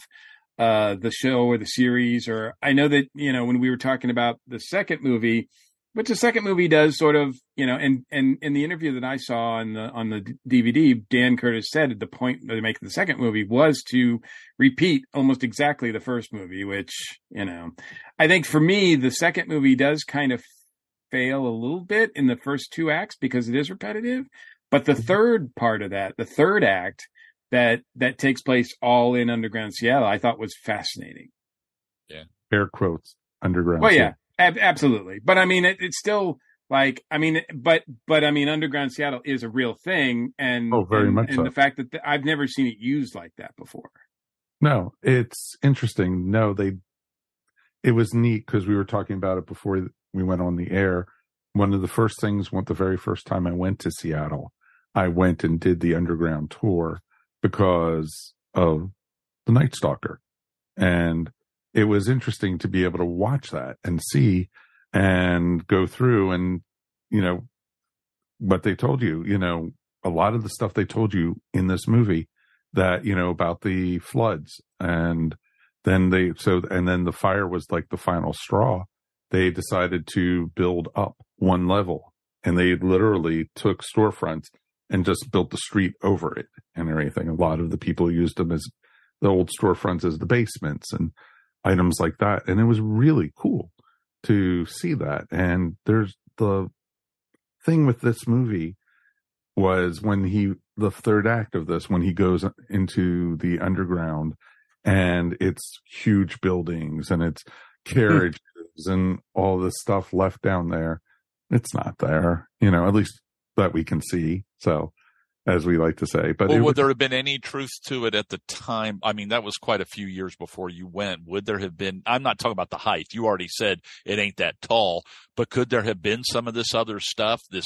uh the show or the series? Or i know that you know when we were talking about the second movie which the second movie does sort of you know and and in the interview that i saw on the on the dvd dan curtis said the point that they make the second movie was to repeat almost exactly the first movie which you know i think for me the second movie does kind of fail a little bit in the first two acts because it is repetitive but the mm-hmm. third part of that the third act that that takes place all in underground seattle i thought was fascinating. Yeah. Air quotes underground. well, yeah, ab- absolutely. But I mean, it, it's still like, I mean, but but I mean, underground Seattle is a real thing, and Oh, very and, much and so. the fact that th- I've never seen it used like that before. No, it's interesting. No, they, it was neat because we were talking about it before we went on the air. One of the first things, one, the very first time I went to Seattle, I went and did the underground tour because of the Night Stalker. And it was interesting to be able to watch that and see and go through and, you know, what they told you, you know, a lot of the stuff they told you in this movie that, you know, about the floods and then they, so, and then the fire was like the final straw. They decided to build up one level and they literally took storefronts and just built the street over it and everything. A lot of the people used them as the old storefronts as the basements and items like that. And it was really cool to see that. And there's the thing with this movie was when he, the third act of this, when he goes into the underground and it's huge buildings and it's hmm. carriages and all this stuff left down there. It's not there, you know, at least that we can see. So, as we like to say, but well, would there have been any truth to it at the time? I mean, that was quite a few years before you went. Would there have been? I'm not talking about the height. You already said it ain't that tall, but could there have been some of this other stuff, this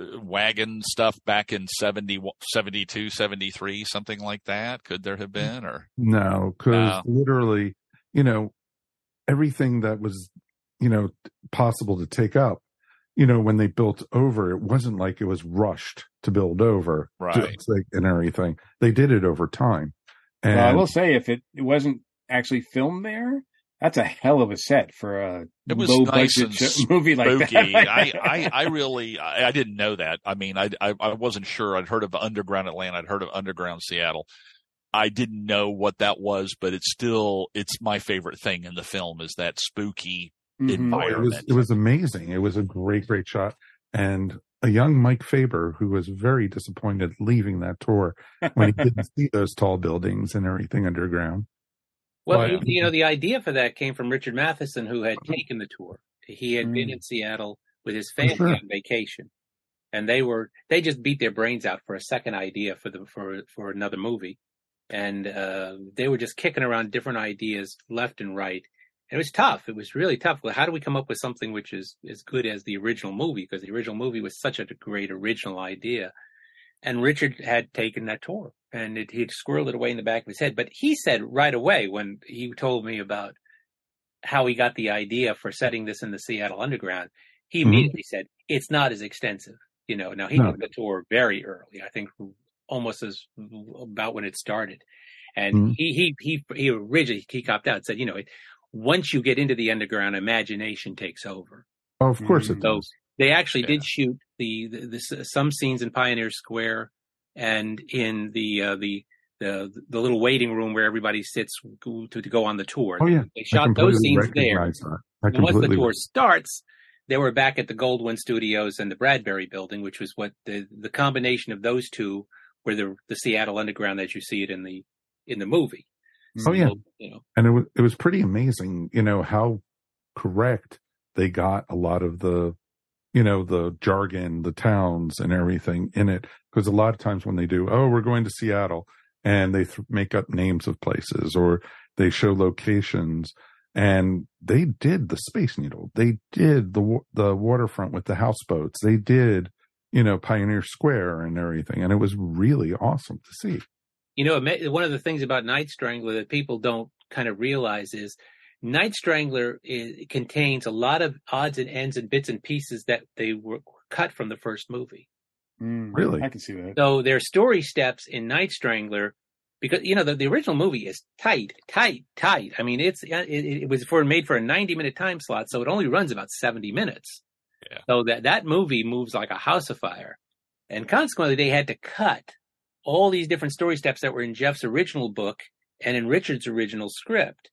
uh, wagon stuff back in 70, 72, 73, something like that? Could there have been or no? Because no. literally, you know, everything that was, you know, possible to take up, you know, when they built over, it wasn't like it was rushed to build over, right? Like, and everything. They did it over time. And well, I will say, if it, it wasn't actually filmed there, that's a hell of a set for a it was low nice budget movie like spooky. that. I, I, I really, I, I, didn't know that. I mean, I, I, I wasn't sure. I'd heard of Underground Atlanta. I'd heard of Underground Seattle. I didn't know what that was, but it's still, it's my favorite thing in the film is that spooky mm-hmm. environment. It was, it was amazing. It was a great, great shot. And a young Mike Faber who was very disappointed leaving that tour when he didn't see those tall buildings and everything underground. Well, but, you know, the idea for that came from Richard Matheson, who had taken the tour. He had mm. been in Seattle with his family sure. on vacation, and they were they just beat their brains out for a second idea for the for for another movie, and uh, they were just kicking around different ideas left and right. It was tough. It was really tough. Well, how do we come up with something which is as good as the original movie? Because the original movie was such a great original idea, and Richard had taken that tour and it, he'd squirreled it away in the back of his head. But he said right away when he told me about how he got the idea for setting this in the Seattle Underground, he mm-hmm. immediately said it's not as extensive. You know, now he no. took the tour very early. I think almost as about when it started, and mm-hmm. he he he he originally he copped out and said, you know, once you get into the underground, imagination takes over. Oh, of course it so does. They actually yeah. did shoot the, the, the some scenes in Pioneer Square and in the uh, the the the little waiting room where everybody sits to, to go on the tour. Oh yeah, they shot those scenes there. And once the tour starts, they were back at the Goldwyn Studios and the Bradbury Building, which was what the the combination of those two were the the Seattle Underground as you see it in the in the movie. So, oh yeah, you know, and it was it was pretty amazing, you know how correct they got a lot of the you know, the jargon, the towns and everything in it. Because a lot of times when they do, oh, we're going to Seattle and they th- make up names of places or they show locations and they did the Space Needle. They did the, the waterfront with the houseboats. They did, you know, Pioneer Square and everything. And it was really awesome to see. You know, one of the things about Night Strangler that people don't kind of realize is Night Strangler is, contains a lot of odds and ends and bits and pieces that they were cut from the first movie. Mm, really? I can see that. So their story steps in Night Strangler, because you know the, the original movie is tight, tight, tight. I mean, it's it, it was for made for a ninety minute time slot, so it only runs about seventy minutes. Yeah. So that that movie moves like a house of fire, and consequently, they had to cut all these different story steps that were in Jeff's original book and in Richard's original script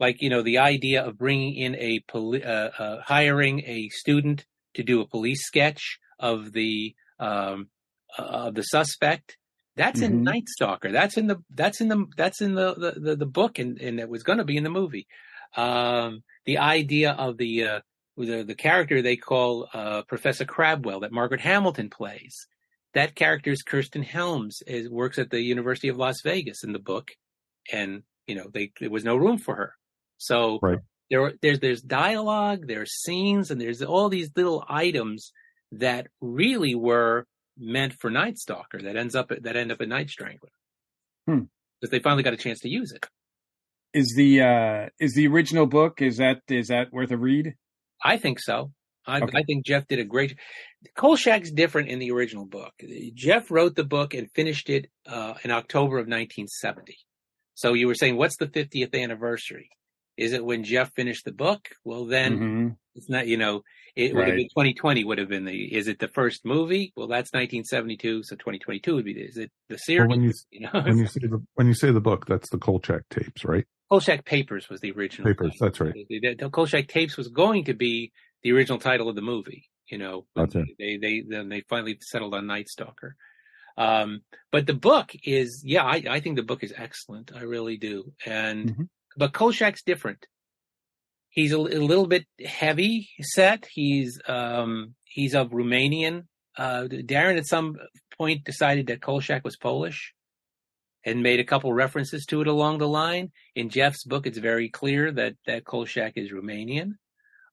like you know the idea of bringing in a poli- uh, uh, hiring a student to do a police sketch of the um, uh, of the suspect. That's mm-hmm. in Night Stalker. That's in the that's in the that's in the the, the, the book, and, and it was going to be in the movie. Um, the idea of the uh, the, the character they call uh, Professor Crabwell that Margaret Hamilton plays. That character is Kirsten Helms. Is works at the University of Las Vegas in the book, and you know they there was no room for her. So right. there, there's there's dialogue, there's scenes, and there's all these little items that really were meant for Night Stalker that ends up that end up in Night Strangler because hmm. they finally got a chance to use it. Is the uh is the original book is that is that worth a read? I think so. I, okay. I think Jeff did a great. Kolchak's different in the original book. Jeff wrote the book and finished it uh, in October of 1970. So you were saying, what's the 50th anniversary? Is it when Jeff finished the book? Well, then Mhm. it's not. You know, it would have been 2020. Would have been the. Is it the first movie? Well, that's 1972. So 2022 would be. the- Is it the series? Well, when you you know, when you say the when you say the book, that's the Kolchak tapes, right? Kolchak Papers was the original. Papers. That's right. The, the, the Kolchak tapes was going to be the original title of the movie. You know, they they then they finally settled on Night Stalker. Um, but the book is, yeah, I, I think the book is excellent. I really do. And Mm-hmm. but Kolchak's different. He's a, a little bit heavy set. He's um he's of Romanian. Uh, Darren at some point decided that Kolchak was Polish and made a couple references to it along the line. In Jeff's book, it's very clear that that Kolchak is Romanian.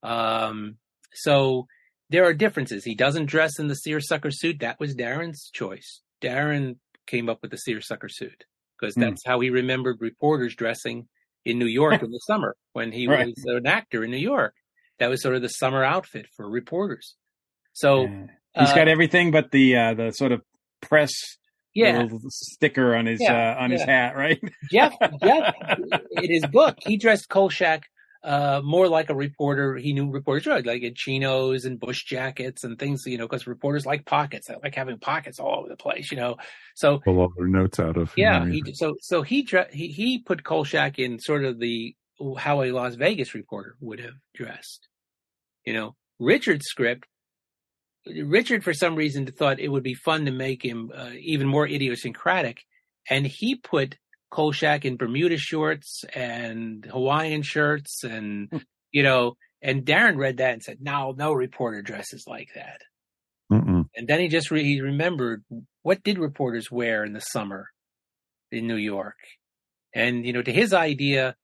Um, so there are differences. He doesn't dress in the seersucker suit. That was Darren's choice. Darren came up with the seersucker suit because Hmm. that's how he remembered reporters dressing in New York in the summer when he Right. was an actor in New York. That was sort of the summer outfit for reporters. So He's got uh, everything but the uh, the sort of press Yeah. little sticker on his Yeah, uh, on his hat, right? Jeff, Jeff, in his book, he dressed Kolchak uh, more like a reporter. He knew reporters would, like in chinos and bush jackets and things, you know, because reporters like pockets. They like having pockets all over the place, you know. So Pull all their notes out of. yeah, he so so he he he put Kolchak in sort of the how a Las Vegas reporter would have dressed. You know, Richard's script. Richard, for some reason, thought it would be fun to make him uh, even more idiosyncratic, and he put Kolchak in Bermuda shorts and Hawaiian shirts, and you know, and Darren read that and said, "No, no reporter dresses like that." Mm-mm. And then he just re- he remembered what did reporters wear in the summer in New York, and you know, to his idea,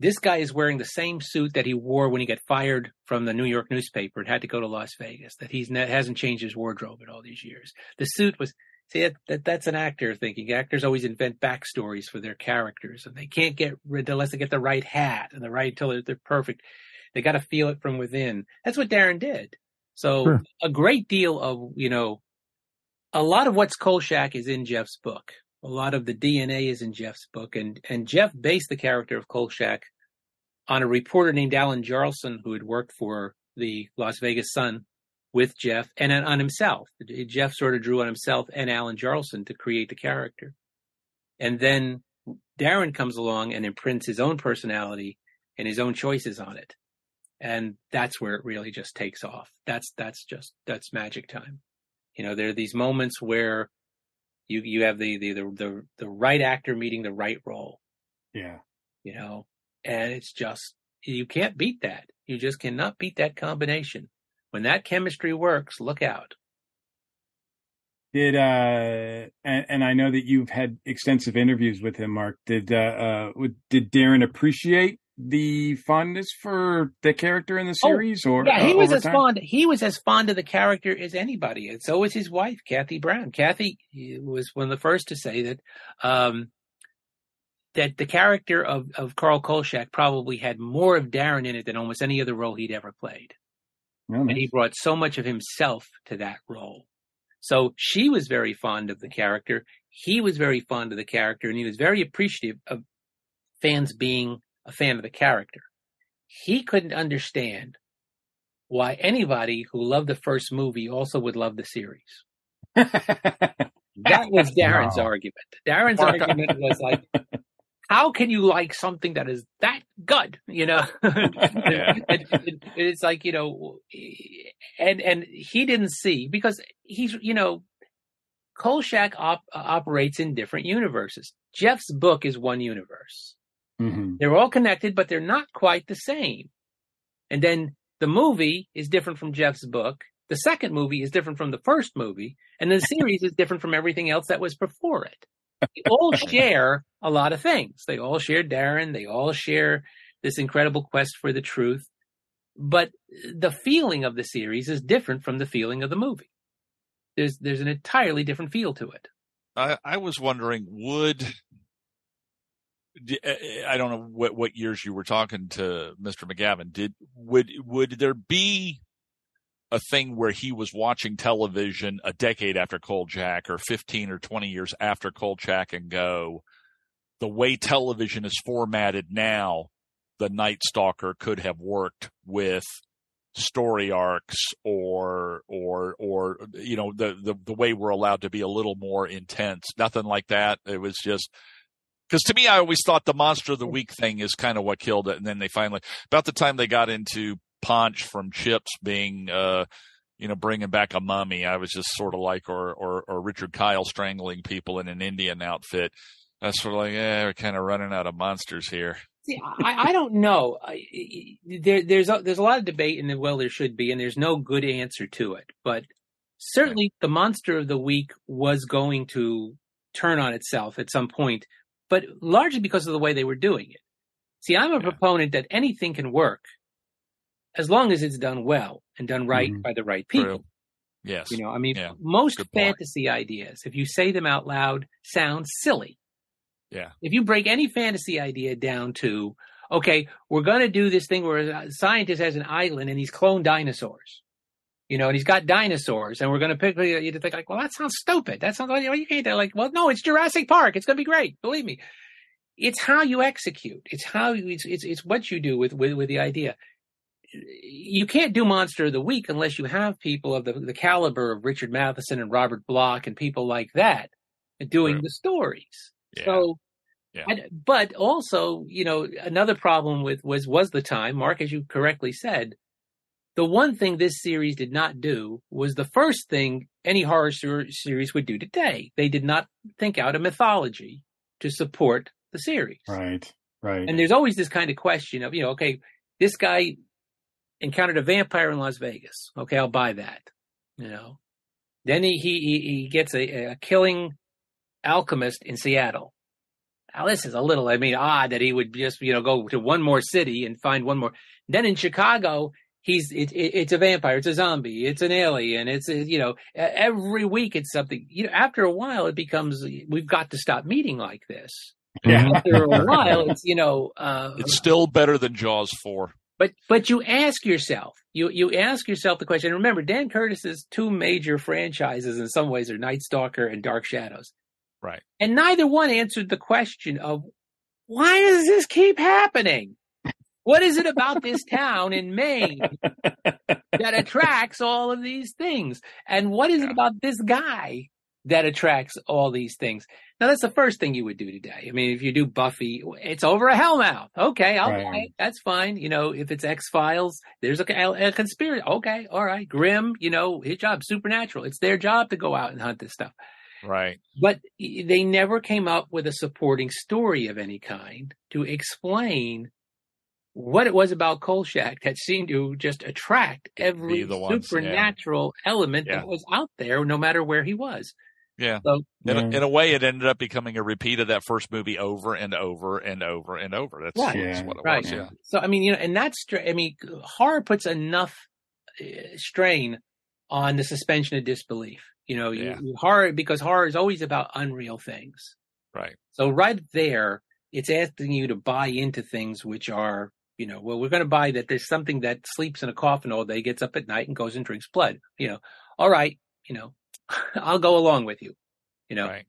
this guy is wearing the same suit that he wore when he got fired from the New York newspaper and had to go to Las Vegas. That he's ne- hasn't changed his wardrobe in all these years. The suit was see that, that that's an actor thinking. Actors always invent backstories for their characters, and they can't get rid unless they get the right hat and the right until they're, they're perfect. They got to feel it from within. That's what Darren did. So Sure. a great deal of you know, a lot of what's Kolchak is in Jeff's book. A lot of the DNA is in Jeff's book, and and Jeff based the character of Kolchak on a reporter named Alan Jarlson who had worked for the Las Vegas Sun with Jeff and on- himself. Jeff sort of drew on himself and Alan Jarlson to create the character, and then Darren comes along and imprints his own personality and his own choices on it, and that's where it really just takes off. That's that's just that's magic time. You know, there are these moments where you you have the the the the, the right actor meeting the right role Yeah. you know, and it's just, you can't beat that. You just cannot beat that combination. When that chemistry works, look out. Did uh and, and I know that you've had extensive interviews with him, Mark. Did uh, uh did Darren appreciate the fondness for the character in the series, or Oh, yeah, he uh, was as time? fond. He was as fond of the character as anybody, and so was his wife, Kathie Browne. Kathie was one of the first to say that um, that the character of of Carl Kolchak probably had more of Darren in it than almost any other role he'd ever played. Oh, and he brought so much of himself to that role. So she was very fond of the character. He was very fond of the character, and he was very appreciative of fans being a fan of the character. He couldn't understand why anybody who loved the first movie also would love the series. that was Darren's Wow. argument. Darren's argument was like, how can you like something that is that good? You know, And- and it's like you know, and and he didn't see because he's you know, Kolchak op- operates in different universes. Jeff's book is one universe. Mhm. They're all connected, but they're not quite the same. And then the movie is different from Jeff's book. The second movie is different from the first movie, and the series is different from everything else that was before it. They all share a lot of things. They all share Darren. They all share this incredible quest for the truth. But the feeling of the series is different from the feeling of the movie. There's there's an entirely different feel to it. I, I was wondering, would uh, I don't know what what years you were talking to Mr. McGavin. Did would would there be a thing where he was watching television a decade after Kolchak or 15 or 20 years after Kolchak and go, the way television is formatted now, the Night Stalker could have worked with story arcs or or or you know the the the way we're allowed to be a little more intense. Nothing like that. It was just because to me i always thought the monster of the week thing is kind of what killed it. And then they finally about the time they got into Ponch from CHiPs being uh you know bringing back a mummy i was just sort of like or or, or richard kyle strangling people in an indian outfit That's sort of like yeah we're kind of running out of monsters here See, I, I don't know. I, there, there's a, there's a lot of debate, and well, there should be, and there's no good answer to it. But certainly, the monster of the week was going to turn on itself at some point, but largely because of the way they were doing it. See, I'm a yeah. proponent that anything can work as long as it's done well and done right mm-hmm. by the right people. True. Yes. You know, I mean, yeah. most fantasy ideas, if you say them out loud, sound silly. Yeah. If you break any fantasy idea down to, okay, we're going to do this thing where a scientist has an island and he's cloned dinosaurs, you know, and he's got dinosaurs, and we're going to pick, you to think like, well, that sounds stupid. That sounds like, you can't, they're like, well, no, it's Jurassic Park. It's going to be great. Believe me. It's how you execute. It's how you, it's, it's, it's what you do with, with, with the idea. You can't do Monster of the Week unless you have people of the, the caliber of Richard Matheson and Robert Bloch and people like that doing True. the stories. Yeah. So, yeah. I, but also, you know, another problem with was was the time, Mark, as you correctly said. The one thing this series did not do was the first thing any horror ser- series would do today. They did not think out a mythology to support the series. Right. Right. And there's always this kind of question of, you know, okay, this guy encountered a vampire in Las Vegas. Okay, I'll buy that. You know. Then he he he gets a, a killing alchemist in Seattle. Now this is a little, I mean, odd that he would just, you know, go to one more city and find one more. Then in Chicago, he's it, it, it's a vampire, it's a zombie, it's an alien, it's a, you know, every week it's something. You know, after a while, it becomes we've got to stop meeting like this. Yeah. After a while, it's you know, uh, it's still better than Jaws four. But but you ask yourself, you you ask yourself the question. Remember, Dan Curtis's two major franchises in some ways are Night Stalker and Dark Shadows. Right. And neither one answered the question of why does this keep happening? What is it about this town in Maine that attracts all of these things? And what is it about this guy that attracts all these things? Now, that's the first thing you would do today. I mean, if you do Buffy, it's over a Hellmouth. Okay, I'll Right. That's fine. You know, if it's X Files, there's a, a conspiracy. Okay, all right. Grimm, you know, his job, Supernatural. It's their job to go out and hunt this stuff. Right. But they never came up with a supporting story of any kind to explain what it was about Kolchak that seemed to just attract every ones, yeah. supernatural element Yeah. that was out there, no matter where he was. Yeah. So In, a, in a way, it ended up becoming a repeat of that first movie over and over and over and over. That's, Right. that's what it right. was. Yeah. So I mean, you know, and that's str- I mean, horror puts enough uh, strain on the suspension of disbelief. You know, you, Yeah. you- horror because horror is always about unreal things. Right. So right there, it's asking you to buy into things which are, you know, well, we're going to buy that there's something that sleeps in a coffin all day, gets up at night, and goes and drinks blood. You know, all right, you know, I'll go along with you. You know, Right.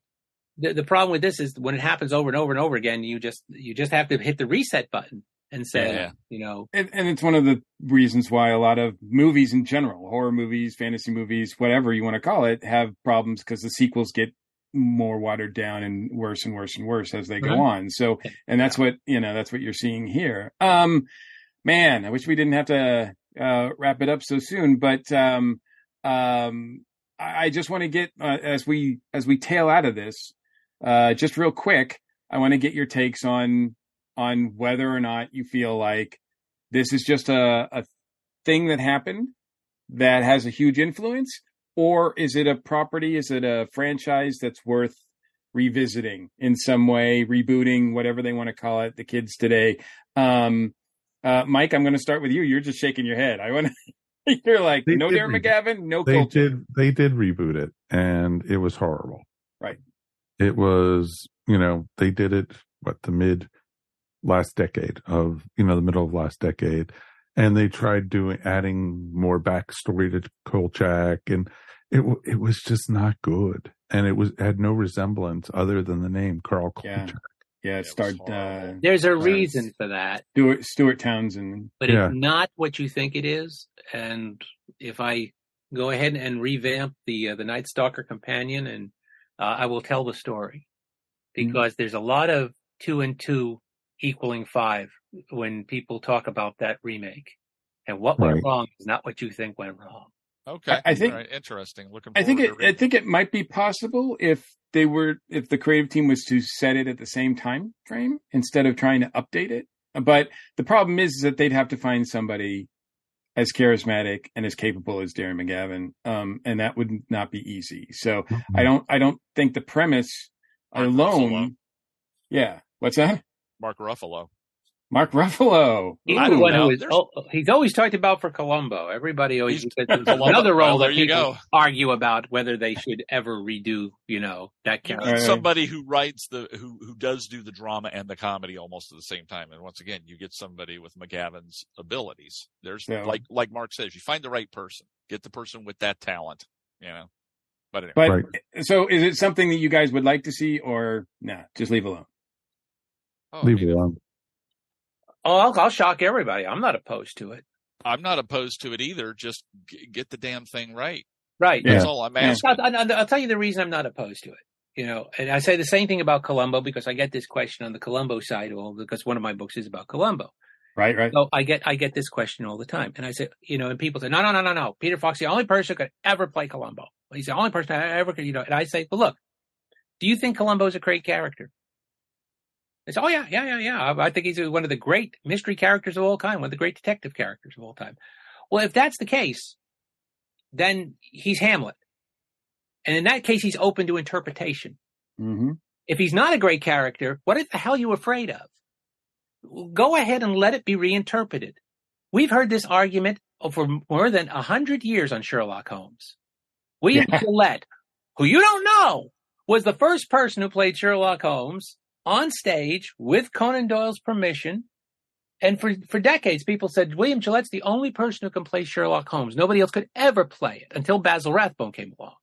the the problem with this is when it happens over and over and over again, you just you just have to hit the reset button and say, Yeah. you know, And, and it's one of the reasons why a lot of movies in general, horror movies, fantasy movies, whatever you want to call it, have problems because the sequels get more watered down and worse and worse and worse as they go Mhm. on. So, and that's what, you know, that's what you're seeing here. Um, man, I wish we didn't have to, uh, wrap it up so soon, but, um, um, I, just want to get, uh, as we, as we tail out of this, uh, just real quick, I want to get your takes on, on whether or not you feel like this is just a, a thing that happened that has a huge influence, or is it a property? Is it a franchise that's worth revisiting in some way, rebooting, whatever they want to call it, the kids today? Um, uh, Mike, I'm going to start with you. You're just shaking your head. I want to, you're like, They no Darren. McGavin, no they did they did reboot it and it was horrible Right. it was you know they did it what the mid last decade of you know the middle of last decade and they tried doing adding more backstory to kolchak and it it was just not good and it was had no resemblance other than the name carl kolchak Yeah. Yeah, it starred uh, There's a reason for that, Stuart Stuart Townsend. but it's not what you think it is. And if I go ahead and revamp the uh, the Night Stalker companion, and uh, I will tell the story Mm-hmm. because there's a lot of two and two equaling five when people talk about that remake. And what went Right. wrong is not what you think went wrong. Okay, I- I think- All right, interesting. Looking. I think forward it. I think it might be possible if they were if the creative team was to set it at the same time frame instead of trying to update it. But the problem is, is that they'd have to find somebody as charismatic and as capable as Darren McGavin, um, and that would not be easy. So I don't. I don't think the premise alone. Yeah. What's that? Mark Ruffalo. Mark Ruffalo. He's I don't know. who is, oh, he's always talked about for Columbo. Everybody always says Columbo. another role Well, there that you people go. argue about whether they should ever redo, you know, that character. need somebody who writes the who who does do the drama and the comedy almost at the same time. And once again, you get somebody with McGavin's abilities. There's Yeah. like like Mark says, you find the right person, get the person with that talent. You know. But anyway, But so is it something that you guys would like to see, or nah, just leave alone? Oh, Leave it alone. Oh, I'll, I'll shock everybody. I'm not opposed to it. I'm not opposed to it either. Just g- get the damn thing right. Right. That's all I'm asking. I'll, I'll- I'll tell you the reason I'm not opposed to it. You know, and I say the same thing about Columbo because I get this question on the Columbo side, all because one of my books is about Columbo. Right, right. So I get I get this question all the time, and I say, you know, and people say, no, no, no, no, no. Peter Falk, the only person who could ever play Columbo. He's the only person I ever could, you know. And I say, well, look, do you think Columbo's a great character? They say, oh yeah, yeah, yeah, yeah. I, I think he's one of the great mystery characters of all time, one of the great detective characters of all time. Well, if that's the case, then he's Hamlet, and in that case, he's open to interpretation. Mm-hmm. If he's not a great character, what the hell are you afraid of? Go ahead and let it be reinterpreted. We've heard this argument for more than a hundred years on Sherlock Holmes. William Yeah. Gillette, who you don't know, was the first person who played Sherlock Holmes on stage with Conan Doyle's permission. And for, for decades, people said William Gillette's the only person who can play Sherlock Holmes. Nobody else could ever play it until Basil Rathbone came along.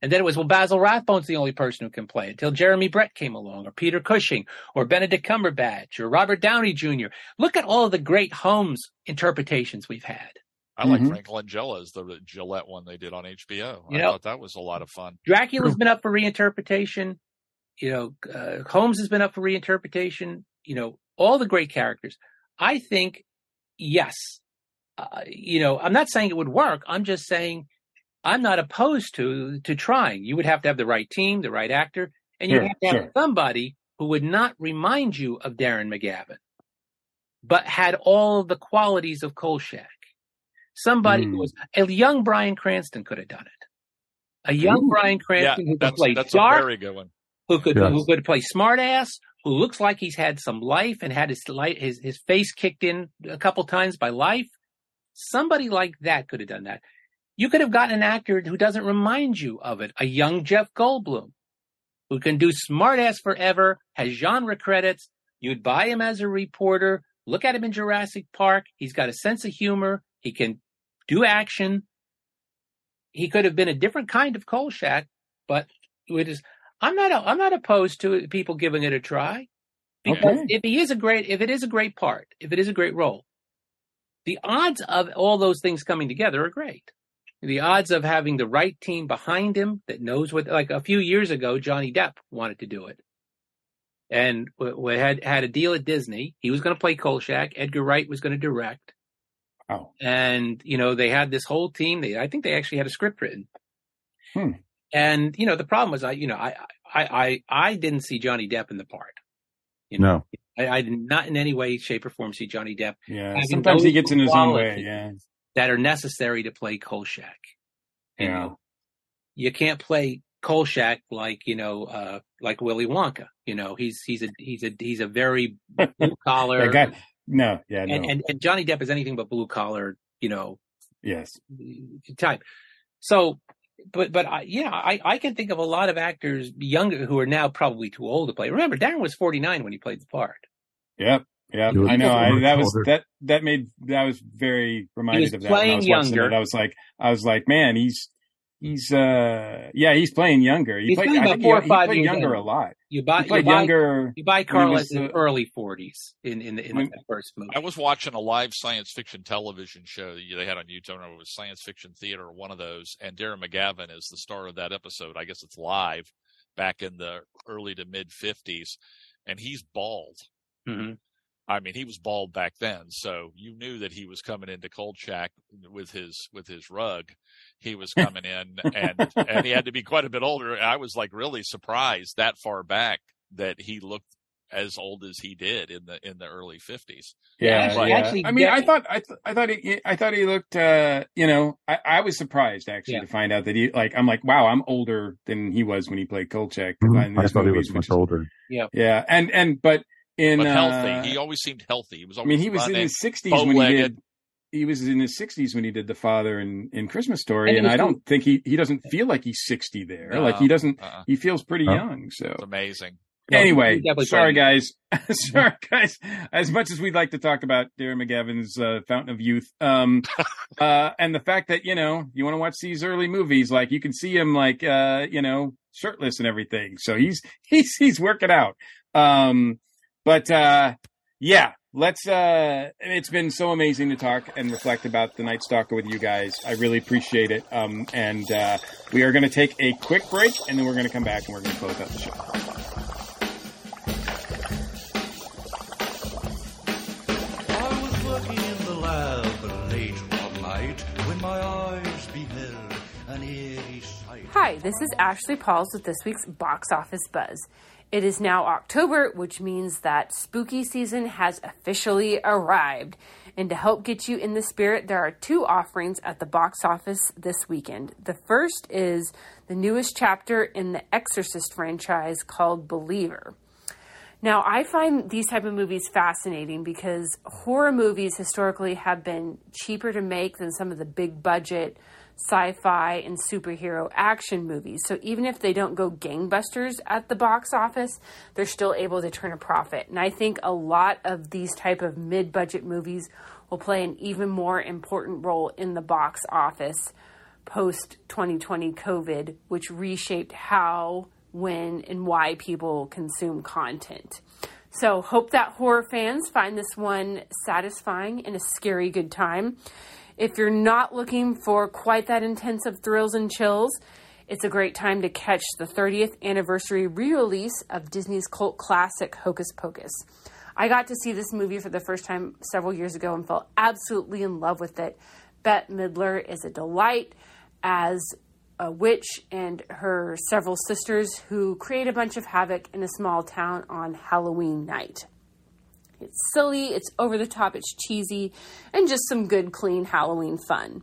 And then it was, well, Basil Rathbone's the only person who can play it until Jeremy Brett came along, or Peter Cushing, or Benedict Cumberbatch, or Robert Downey Jr. Look at all of the great Holmes interpretations we've had. I like Mhm. Frank Langella's the Gillette one they did on HBO. You I know- thought that was a lot of fun. Dracula's been up for reinterpretation. You know, uh, Holmes has been up for reinterpretation. You know, all the great characters. I think, yes. Uh, you know, I'm not saying it would work. I'm just saying I'm not opposed to to trying. You would have to have the right team, the right actor, and you Sure, have to have sure. somebody who would not remind you of Darren McGavin, but had all the qualities of Kolchak. Somebody who Hmm. was a young Bryan Cranston could have done it. A young Ooh. Bryan Yeah, Cranston who could that's play that's a very good one. Who could Yes. who could play smartass, who looks like he's had some life and had his light his his face kicked in a couple times by life. Somebody like that could have done that. You could have gotten an actor who doesn't remind you of it, a young Jeff Goldblum, who can do smartass forever, has genre credits. You'd buy him as a reporter. Look at him in Jurassic Park. He's got a sense of humor. He can do action. He could have been a different kind of Kolchak, but it is. I'm not. I'm not opposed to people giving it a try because Okay. if he is a great, if it is a great part, if it is a great role, the odds of all those things coming together are great. The odds of having the right team behind him that knows what, like a few years ago, Johnny Depp wanted to do it, and we we had had a deal at Disney. He was going to play Kolchak. Edgar Wright was going to direct. Oh. And you know they had this whole team. They, I think they actually had a script written. Hmm. And you know the problem was I, you know, I, I, I, I didn't see Johnny Depp in the part. You No. I, I did not in any way, shape, or form see Johnny Depp. Yeah, sometimes he gets in his own way. Yeah, That are necessary to play Kolchak. You Yeah. know, you can't play Kolchak like you know, uh, like Willy Wonka. You know, he's he's a he's a he's a very blue collar. Guy- no, yeah, no. and, and and Johnny Depp is anything but blue collar. You know, yes. type. So, but but I, yeah, I I can think of a lot of actors younger who are now probably too old to play. Remember, Darren was forty nine when he played the part. Yep. Yep. He was I know. I, that was that that made that was very reminded was of that. When I was watching younger. it. I was like, I was like, man, he's He's uh yeah, he's playing younger. He He's played, playing about four he, or he five played years younger younger. a lot. You buy, you buy, younger. You buy when Carlos in the- the early forties in in the in When- the first movie. I was watching a live science fiction television show that they had on YouTube. I don't know it was Science Fiction Theater or one of those. And Darren McGavin is the star of that episode. I guess it's live back in the early to mid 50s. And he's bald. Mm-hmm. I mean, he was bald back then, so you knew that he was coming into Kolchak with his with his rug. He was coming in, and and he had to be quite a bit older. I was like really surprised that far back that he looked as old as he did in the in the early fifties. Yeah, But- yeah. I mean, I thought I, th- I thought he I thought he looked. uh You know, I, I was surprised actually Yeah. to find out that he like I'm like, wow, I'm older than he was when he played Kolchak. Mhm. in I these thought he was which much is- older. Yeah, Yeah, and and but in but uh, healthy. he always seemed healthy. He was I mean, he was in his 60s when he did. He was in his 60s when he did the father in, in Christmas Story, And and, I don't think he he doesn't feel like he's 60 there. No, like he doesn't. uh-uh. He feels pretty Huh? young. So It's amazing. Anyway, he sorry guys, sorry guys. As much as we'd like to talk about Darren McGavin's uh, Fountain of Youth, um, uh, and the fact that you know you want to watch these early movies, like you can see him like uh, you know shirtless and everything. So he's he's he's working out. Um, but uh, yeah, let's. Uh, it's been so amazing to talk and reflect about the Night Stalker with you guys. I really appreciate it. Um, and uh, we are going to take a quick break, and then we're going to come back and we're going to close out the show. I was working in the lab late one night when my eyes beheld an eerie sight. Hi, this is Ashley Pauls with this week's Box Office Buzz. It is now October, which means that spooky season has officially arrived. And to help get you in the spirit, there are two offerings at the box office this weekend. The first is the newest chapter in the Exorcist franchise called Believer. Now, I find these type of movies fascinating because horror movies historically have been cheaper to make than some of the big budget sci-fi and superhero action movies. So even if they don't go gangbusters at the box office, they're still able to turn a profit. And I think a lot of these type of mid-budget movies will play an even more important role in the box office post 2020 COVID, which reshaped how, when, and why people consume content. So, hope that horror fans find this one satisfying and a scary good time. If you're not looking for quite that intense of thrills and chills, it's a great time to catch the 30th anniversary re release of Disney's cult classic Hocus Pocus. I got to see this movie for the first time several years ago and fell absolutely in love with it. Bette Midler is a delight as a witch and her several sisters who create a bunch of havoc in a small town on Halloween night. It's silly, it's over the top, it's cheesy, and just some good, clean Halloween fun.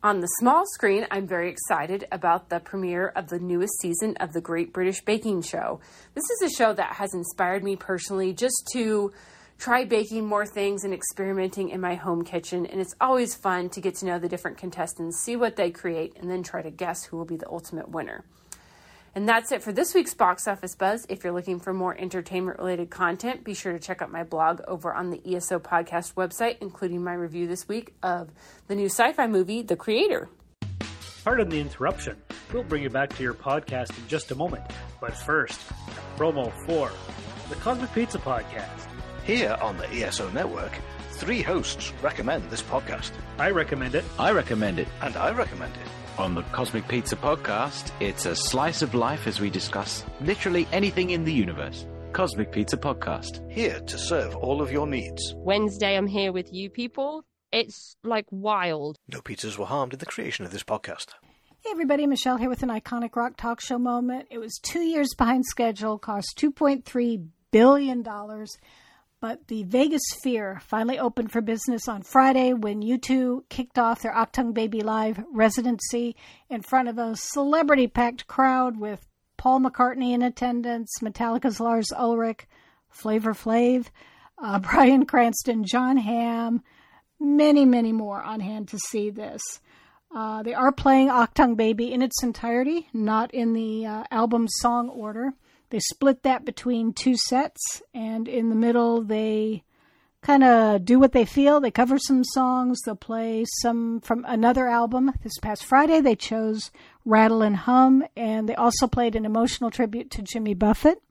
On the small screen, I'm very excited about the premiere of the newest season of the Great British Baking Show. This is a show that has inspired me personally just to try baking more things and experimenting in my home kitchen. And it's always fun to get to know the different contestants, see what they create, and then try to guess who will be the ultimate winner. And that's it for this week's Box Office Buzz. If you're looking for more entertainment related content, be sure to check out my blog over on the ESO Podcast website, including my review this week of the new sci fi movie, The Creator. Pardon the interruption. We'll bring you back to your podcast in just a moment. But first, promo for the Cosmic Pizza Podcast. Here on the ESO Network, three hosts recommend this podcast. I recommend it. I recommend it. And I recommend it. On the Cosmic Pizza Podcast, it's a slice of life as we discuss literally anything in the universe. Cosmic Pizza Podcast. Here to serve all of your needs. Wednesday, I'm here with you people. It's like wild. No pizzas were harmed in the creation of this podcast. Hey everybody, Michelle here with an iconic rock talk show moment. It was two years behind schedule, cost $2.3 billion, but the Vegas Sphere finally opened for business on Friday when U2 kicked off their Achtung Baby Live residency in front of a celebrity packed crowd with Paul McCartney in attendance, Metallica's Lars Ulrich, Flavor Flav, uh, Bryan Cranston, Jon Hamm, many, many more on hand to see this. Uh, they are playing Achtung Baby in its entirety, not in the uh, album song order. They split that between two sets, and in the middle, they kind of do what they feel. They cover some songs. They'll play some from another album. This past Friday, they chose Rattle and Hum, and they also played an emotional tribute to Jimmy Buffett.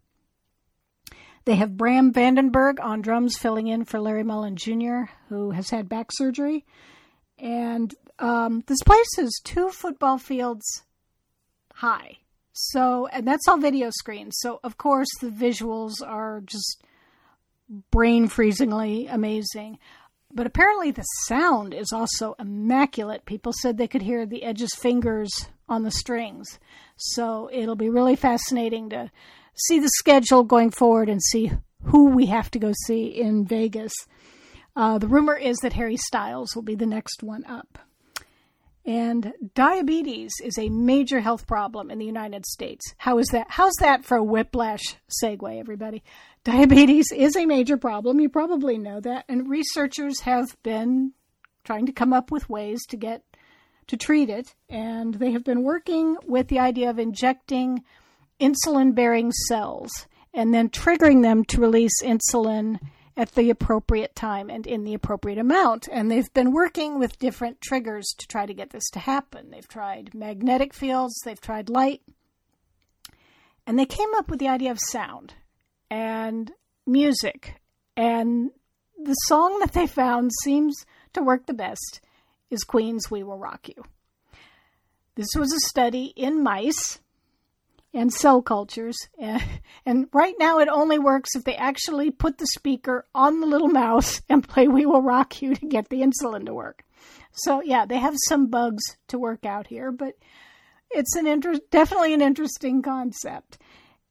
They have Bram van den Berg on drums filling in for Larry Mullen Jr., who has had back surgery. And um, this place is two football fields high. So, and that's all video screens. So, of course, the visuals are just brain freezingly amazing. But apparently, the sound is also immaculate. People said they could hear the Edge's fingers on the strings. So, it'll be really fascinating to see the schedule going forward and see who we have to go see in Vegas. Uh, the rumor is that Harry Styles will be the next one up. And diabetes is a major health problem in the United States. How is that? How's that for a whiplash segue, everybody? Diabetes is a major problem. You probably know that. And researchers have been trying to come up with ways to get to treat it. And they have been working with the idea of injecting insulin bearing cells and then triggering them to release insulin at the appropriate time and in the appropriate amount. And they've been working with different triggers to try to get this to happen. They've tried magnetic fields, they've tried light, and they came up with the idea of sound and music. And the song that they found seems to work the best is Queen's We Will Rock You. This was a study in mice and cell cultures. And, and, right now it only works if they actually put the speaker on the little mouse and play We Will Rock You to get the insulin to work. So, yeah, they have some bugs to work out here, but it's an inter- definitely an interesting concept.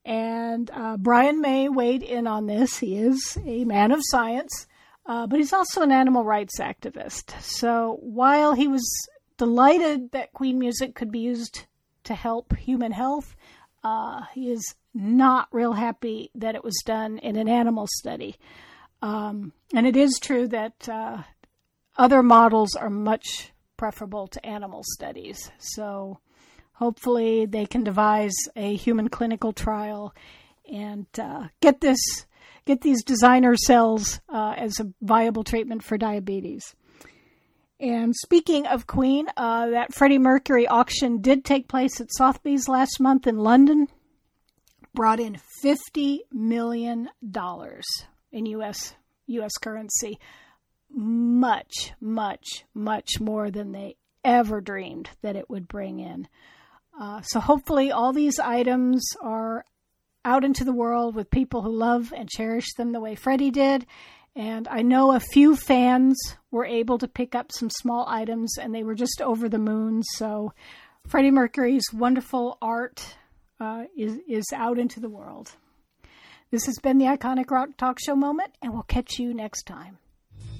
And uh, Brian May weighed in on this. He is a man of science, uh, but he's also an animal rights activist. So while he was delighted that Queen music could be used to help human health, uh, he is not real happy that it was done in an animal study. Um, and it is true that uh, other models are much preferable to animal studies. So hopefully they can devise a human clinical trial and uh, get this get these designer cells uh, as a viable treatment for diabetes. And speaking of Queen, uh, that Freddie Mercury auction did take place at Sotheby's last month in London. Brought in fifty million dollars in U.S. U.S. currency, much, much, much more than they ever dreamed that it would bring in. Uh, so hopefully, all these items are out into the world with people who love and cherish them the way Freddie did, and I know a few fans were able to pick up some small items and they were just over the moon. So Freddie Mercury's wonderful art uh, is, is out into the world. This has been the Iconic Rock Talk Show moment, and we'll catch you next time.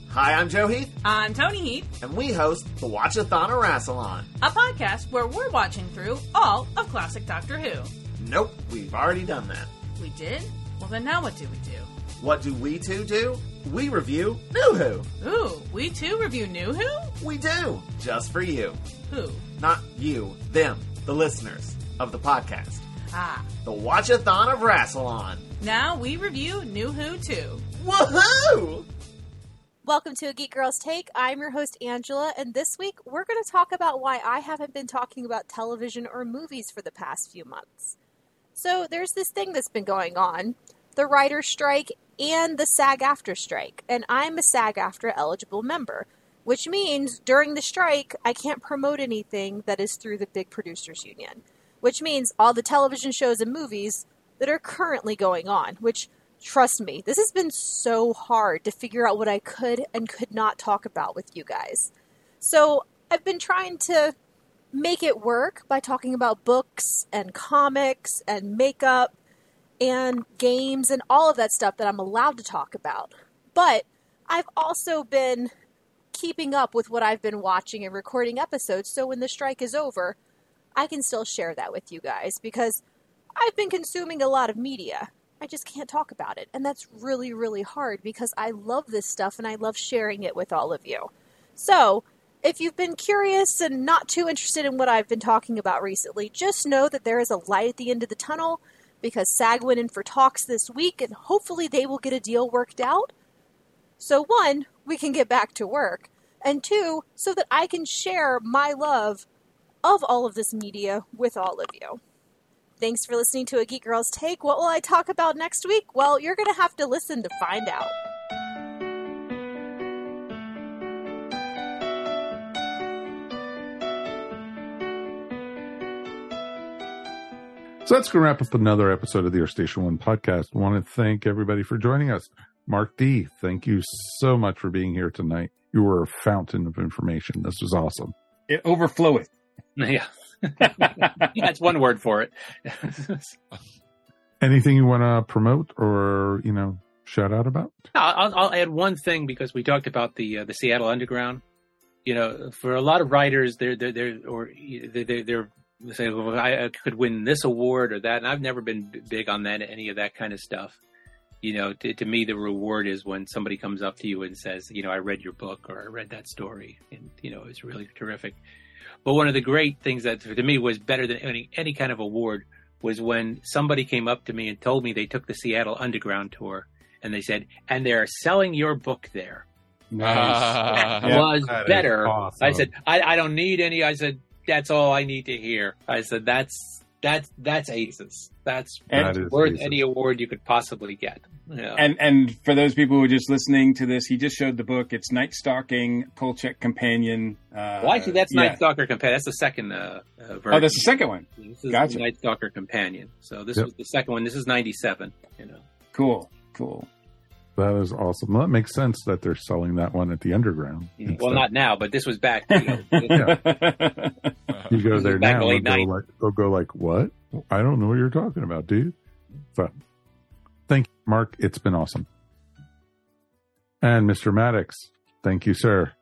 Hi, I'm Joe Heath. I'm Tony Heath. And we host the Watchathon or Rassilon, a podcast where we're watching through all of classic Doctor Who. Nope, we've already done that. We did? Well, then now what do we do? What do we two do? We review New Who. Ooh, we too review New Who? We do, just for you. Who? Not you, them, the listeners of the podcast. Ah. The Watchathon of Rassilon. Now we review New Who too. Woohoo! Welcome to A Geek Girl's Take. I'm your host, Angela, and this week we're going to talk about why I haven't been talking about television or movies for the past few months. So, there's this thing that's been going on the writer's strike and the SAG-AFTRA strike, and I'm a SAG-AFTRA eligible member, which means during the strike, I can't promote anything that is through the big producers union, which means all the television shows and movies that are currently going on, which trust me, this has been so hard to figure out what I could and could not talk about with you guys. So I've been trying to make it work by talking about books and comics and makeup and games and all of that stuff that I'm allowed to talk about. But I've also been keeping up with what I've been watching and recording episodes so when the strike is over, I can still share that with you guys because I've been consuming a lot of media. I just can't talk about it. And that's really, really hard because I love this stuff and I love sharing it with all of you. So, if you've been curious and not too interested in what I've been talking about recently, just know that there is a light at the end of the tunnel because SAG went in for talks this week and hopefully they will get a deal worked out. So, one, we can get back to work, and two, so that I can share my love of all of this media with all of you. Thanks for listening to A Geek Girl's Take. What will I talk about next week? Well, you're going to have to listen to find out. So that's going to wrap up another episode of the Earth Station One podcast. I want to thank everybody for joining us. Mark D, thank you so much for being here tonight. You were a fountain of information. This was awesome. It overfloweth. Yeah. That's one word for it. Anything you want to promote or, you know, shout out about? I'll, I'll add one thing because we talked about the uh, the Seattle Underground. You know, for a lot of writers, they're they're, they're or they're, they're say, well, I could win this award or that, and I've never been big on that any of that kind of stuff. You know, to, to me, the reward is when somebody comes up to you and says, you know, I read your book or I read that story, and you know, it's really terrific. But one of the great things that to me was better than any any kind of award was when somebody came up to me and told me they took the Seattle Underground tour, and they said, and they're selling your book there. Nice. Ah. That was better. I said, I, I don't need any. I said, that's all I need to hear. I said, that's that's that's aces. That's, That is worth aces. any award you could possibly get. Yeah. And and for those people who are just listening to this, he just showed the book. It's Night Stalking, Kolchak Companion. Uh, well, actually, that's yeah. Night Stalker Companion. That's the second uh, uh, version. Oh, that's the second one. This is Gotcha. Night Stalker Companion. So this Yep. was the second one. This is '97. You know. Cool, cool. That is awesome. Well, that makes sense that they're selling that one at the underground. Well, not now, but this was back. You, know, You go there now, the they'll go, like, they'll go like, what? I don't know what you're talking about, dude. So, thank you, Mark. It's been awesome. And Mr. Maddox, thank you, sir.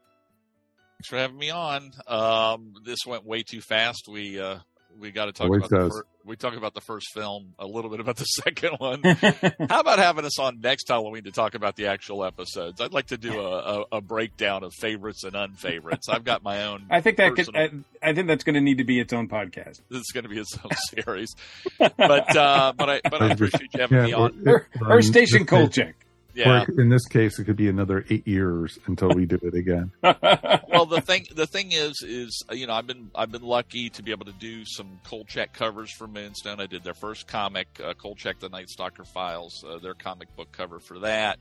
Thanks for having me on. Um, this went way too fast. We uh, we got to talk Always about the fir- we talk about the first film, a little bit about the second one. How about having us on next Halloween to talk about the actual episodes? I'd like to do a, a, a breakdown of favorites and unfavorites. I've got my own. I think that could, I, I think that's going to need to be its own podcast. this is going to be its own series, but uh, but I but I appreciate you having me on. or- or in Station this case- Kolchak. Yeah. or in this case, it could be another eight years until we do it again. well, the thing the thing is is you know I've been I've been lucky to be able to do some Kolchak covers for Moonstone. I did their first comic, uh, Kolchak the Night Stalker Files, uh, their comic book cover for that,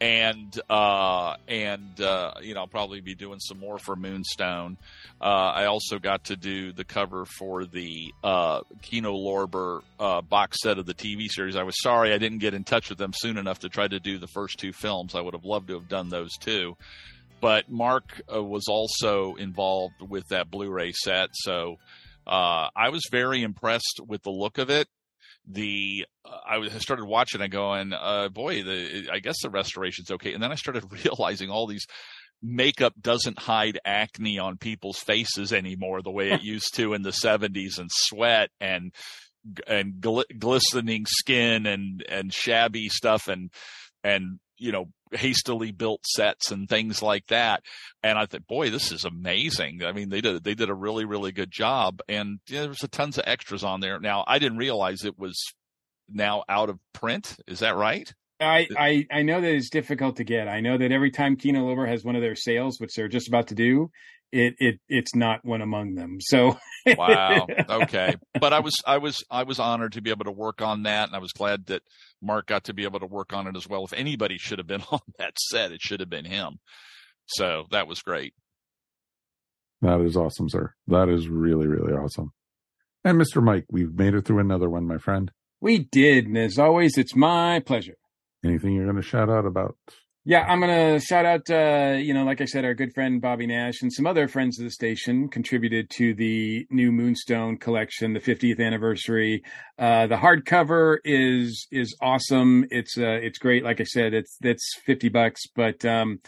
and uh, and uh, you know I'll probably be doing some more for Moonstone. Uh, I also got to do the cover for the uh, Kino Lorber uh, box set of the TV series. I was sorry I didn't get in touch with them soon enough to try to do the first two films. I would have loved to have done those too but Mark uh, was also involved with that Blu-ray set, so uh, I was very impressed with the look of it. The uh, I I started watching and going, uh, boy, the I guess the restoration's okay, and then I started realizing all these makeup doesn't hide acne on people's faces anymore the way it used to in the 70s and sweat and and gl- glistening skin and and shabby stuff and and you know hastily built sets and things like that. And i thought boy this is amazing. I mean they did they did a really really good job. And yeah, there was a tons of extras on there. Now i didn't realize it was now out of print. Is that right? I, I I know that it's difficult to get. I know that every time Kino Lorber has one of their sales, which they're just about to do, it it it's not one among them. So wow okay but i was i was i was honored to be able to work on that and i was glad that mark got to be able to work on it as well if anybody should have been on that set it should have been him so that was great That is awesome, sir. That is really, really awesome. And Mr. Mike, we've made it through another one, my friend. we did, and as always, it's my pleasure. Anything you're going to shout out about? Yeah, I'm gonna shout out. Uh, you know, like I said, our good friend Bobby Nash and some other friends of the station contributed to the new Moonstone collection, the 50th anniversary. Uh, the hardcover is is awesome. It's uh, it's great. Like I said, it's it's 50 bucks, but um,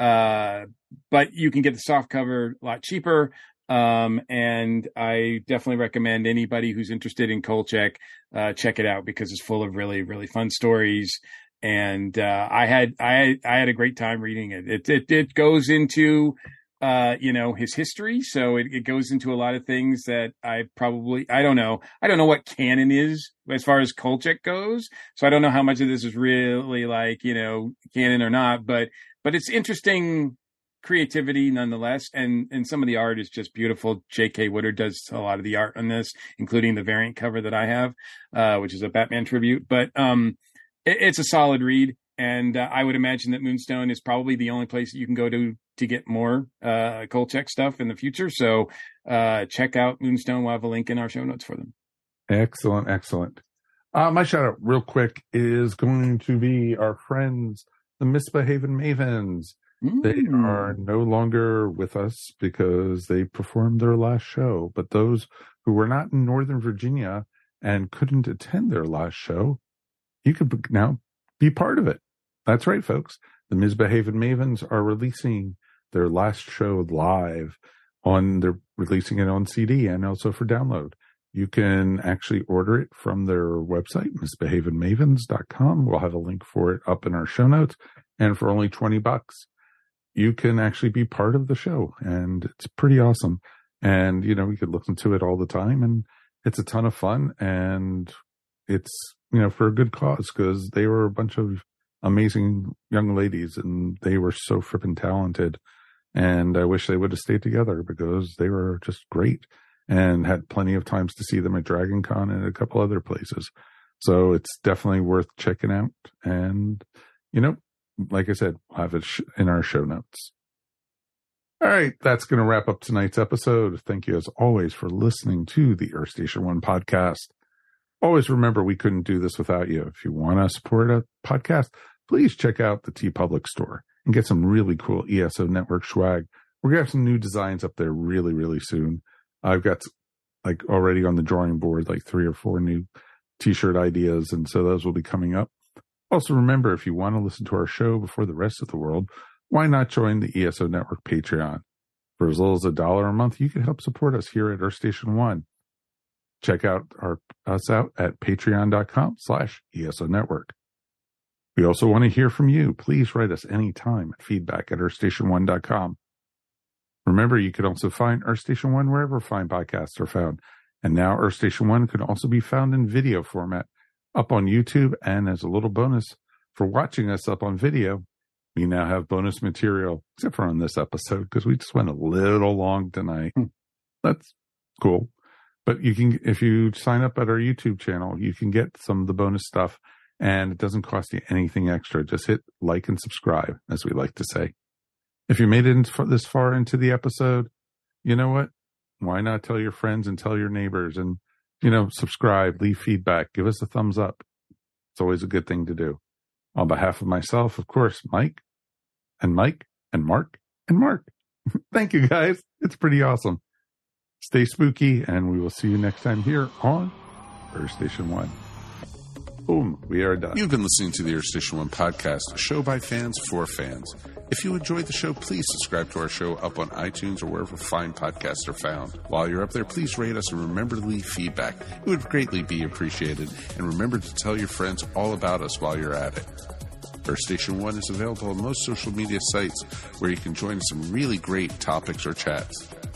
uh, but you can get the soft cover a lot cheaper. Um, and I definitely recommend anybody who's interested in Kolchak, uh, check it out because it's full of really, really fun stories. And, uh, I had, I, I had a great time reading it. It, it, it goes into, uh, you know, his history. So it, it goes into a lot of things that I probably, I don't know. I don't know what canon is as far as Kolchak goes. So I don't know how much of this is really like, you know, canon or not, but, but it's interesting creativity nonetheless. And, and some of the art is just beautiful. J.K. Woodward does a lot of the art on this, including the variant cover that I have, uh, which is a Batman tribute. But, um, it, it's a solid read. And uh, I would imagine that Moonstone is probably the only place that you can go to to get more uh, Kolchak stuff in the future. So uh, check out Moonstone. We'll have a link in our show notes for them. Excellent, excellent. Uh, my shout out, real quick, is going to be our friends, the Misbehaving Maidens. Mm. They are no longer with us because they performed their last show. But those who were not in Northern Virginia and couldn't attend their last show, you could now be part of it. That's right, folks. The Misbehaving Maidens are releasing their last show live on, they're releasing it on CD and also for download. You can actually order it from their website, misbehavingmavens.com. We'll have a link for it up in our show notes. And for only 20 bucks, you can actually be part of the show. And it's pretty awesome. And, you know, you could listen to it all the time and it's a ton of fun. And it's, you know, for a good cause because they were a bunch of amazing young ladies and they were so frippin' talented. And I wish they would have stayed together because they were just great and had plenty of times to see them at Dragon Con and a couple other places. So it's definitely worth checking out. And, you know, like I said, we'll have it in our show notes. All right, that's going to wrap up tonight's episode. Thank you, as always, for listening to the Earth Station One podcast. Always remember, we couldn't do this without you. If you want to support a podcast, please check out the TeePublic store and get some really cool ESO network swag. We're going to have some new designs up there really, really soon. I've got like already on the drawing board, like three or four new t-shirt ideas. And so those will be coming up. Also remember, if you want to listen to our show before the rest of the world, why not join the ESO network Patreon? For as little as a dollar a month, you can help support us here at Earth Station One. Check out our us out at patreon.com slash ESO network. We also want to hear from you. Please write us anytime at feedback at earthstation1.com. Remember, you can also find Earth Station One wherever fine podcasts are found. And now Earth Station One can also be found in video format up on YouTube. And as a little bonus for watching us up on video, we now have bonus material, except for on this episode, because we just went a little long tonight. Hmm. That's cool. But you can, if you sign up at our YouTube channel, you can get some of the bonus stuff and it doesn't cost you anything extra. Just hit like and subscribe, as we like to say. If you made it this far into the episode, you know what? Why not tell your friends and tell your neighbors and, you know, subscribe, leave feedback, give us a thumbs up. It's always a good thing to do. On behalf of myself, of course, Mike and Mike and Mark and Mark. Thank you guys. It's pretty awesome. Stay spooky and we will see you next time here on Earth Station One. Boom, we are done. You've been listening to the Earth Station One podcast, a show by fans for fans. If you enjoyed the show, please subscribe to our show up on iTunes or wherever fine podcasts are found. While you're up there, please rate us and remember to leave feedback. It would greatly be appreciated. And remember to tell your friends all about us while you're at it. Earth Station One is available on most social media sites where you can join some really great topics or chats.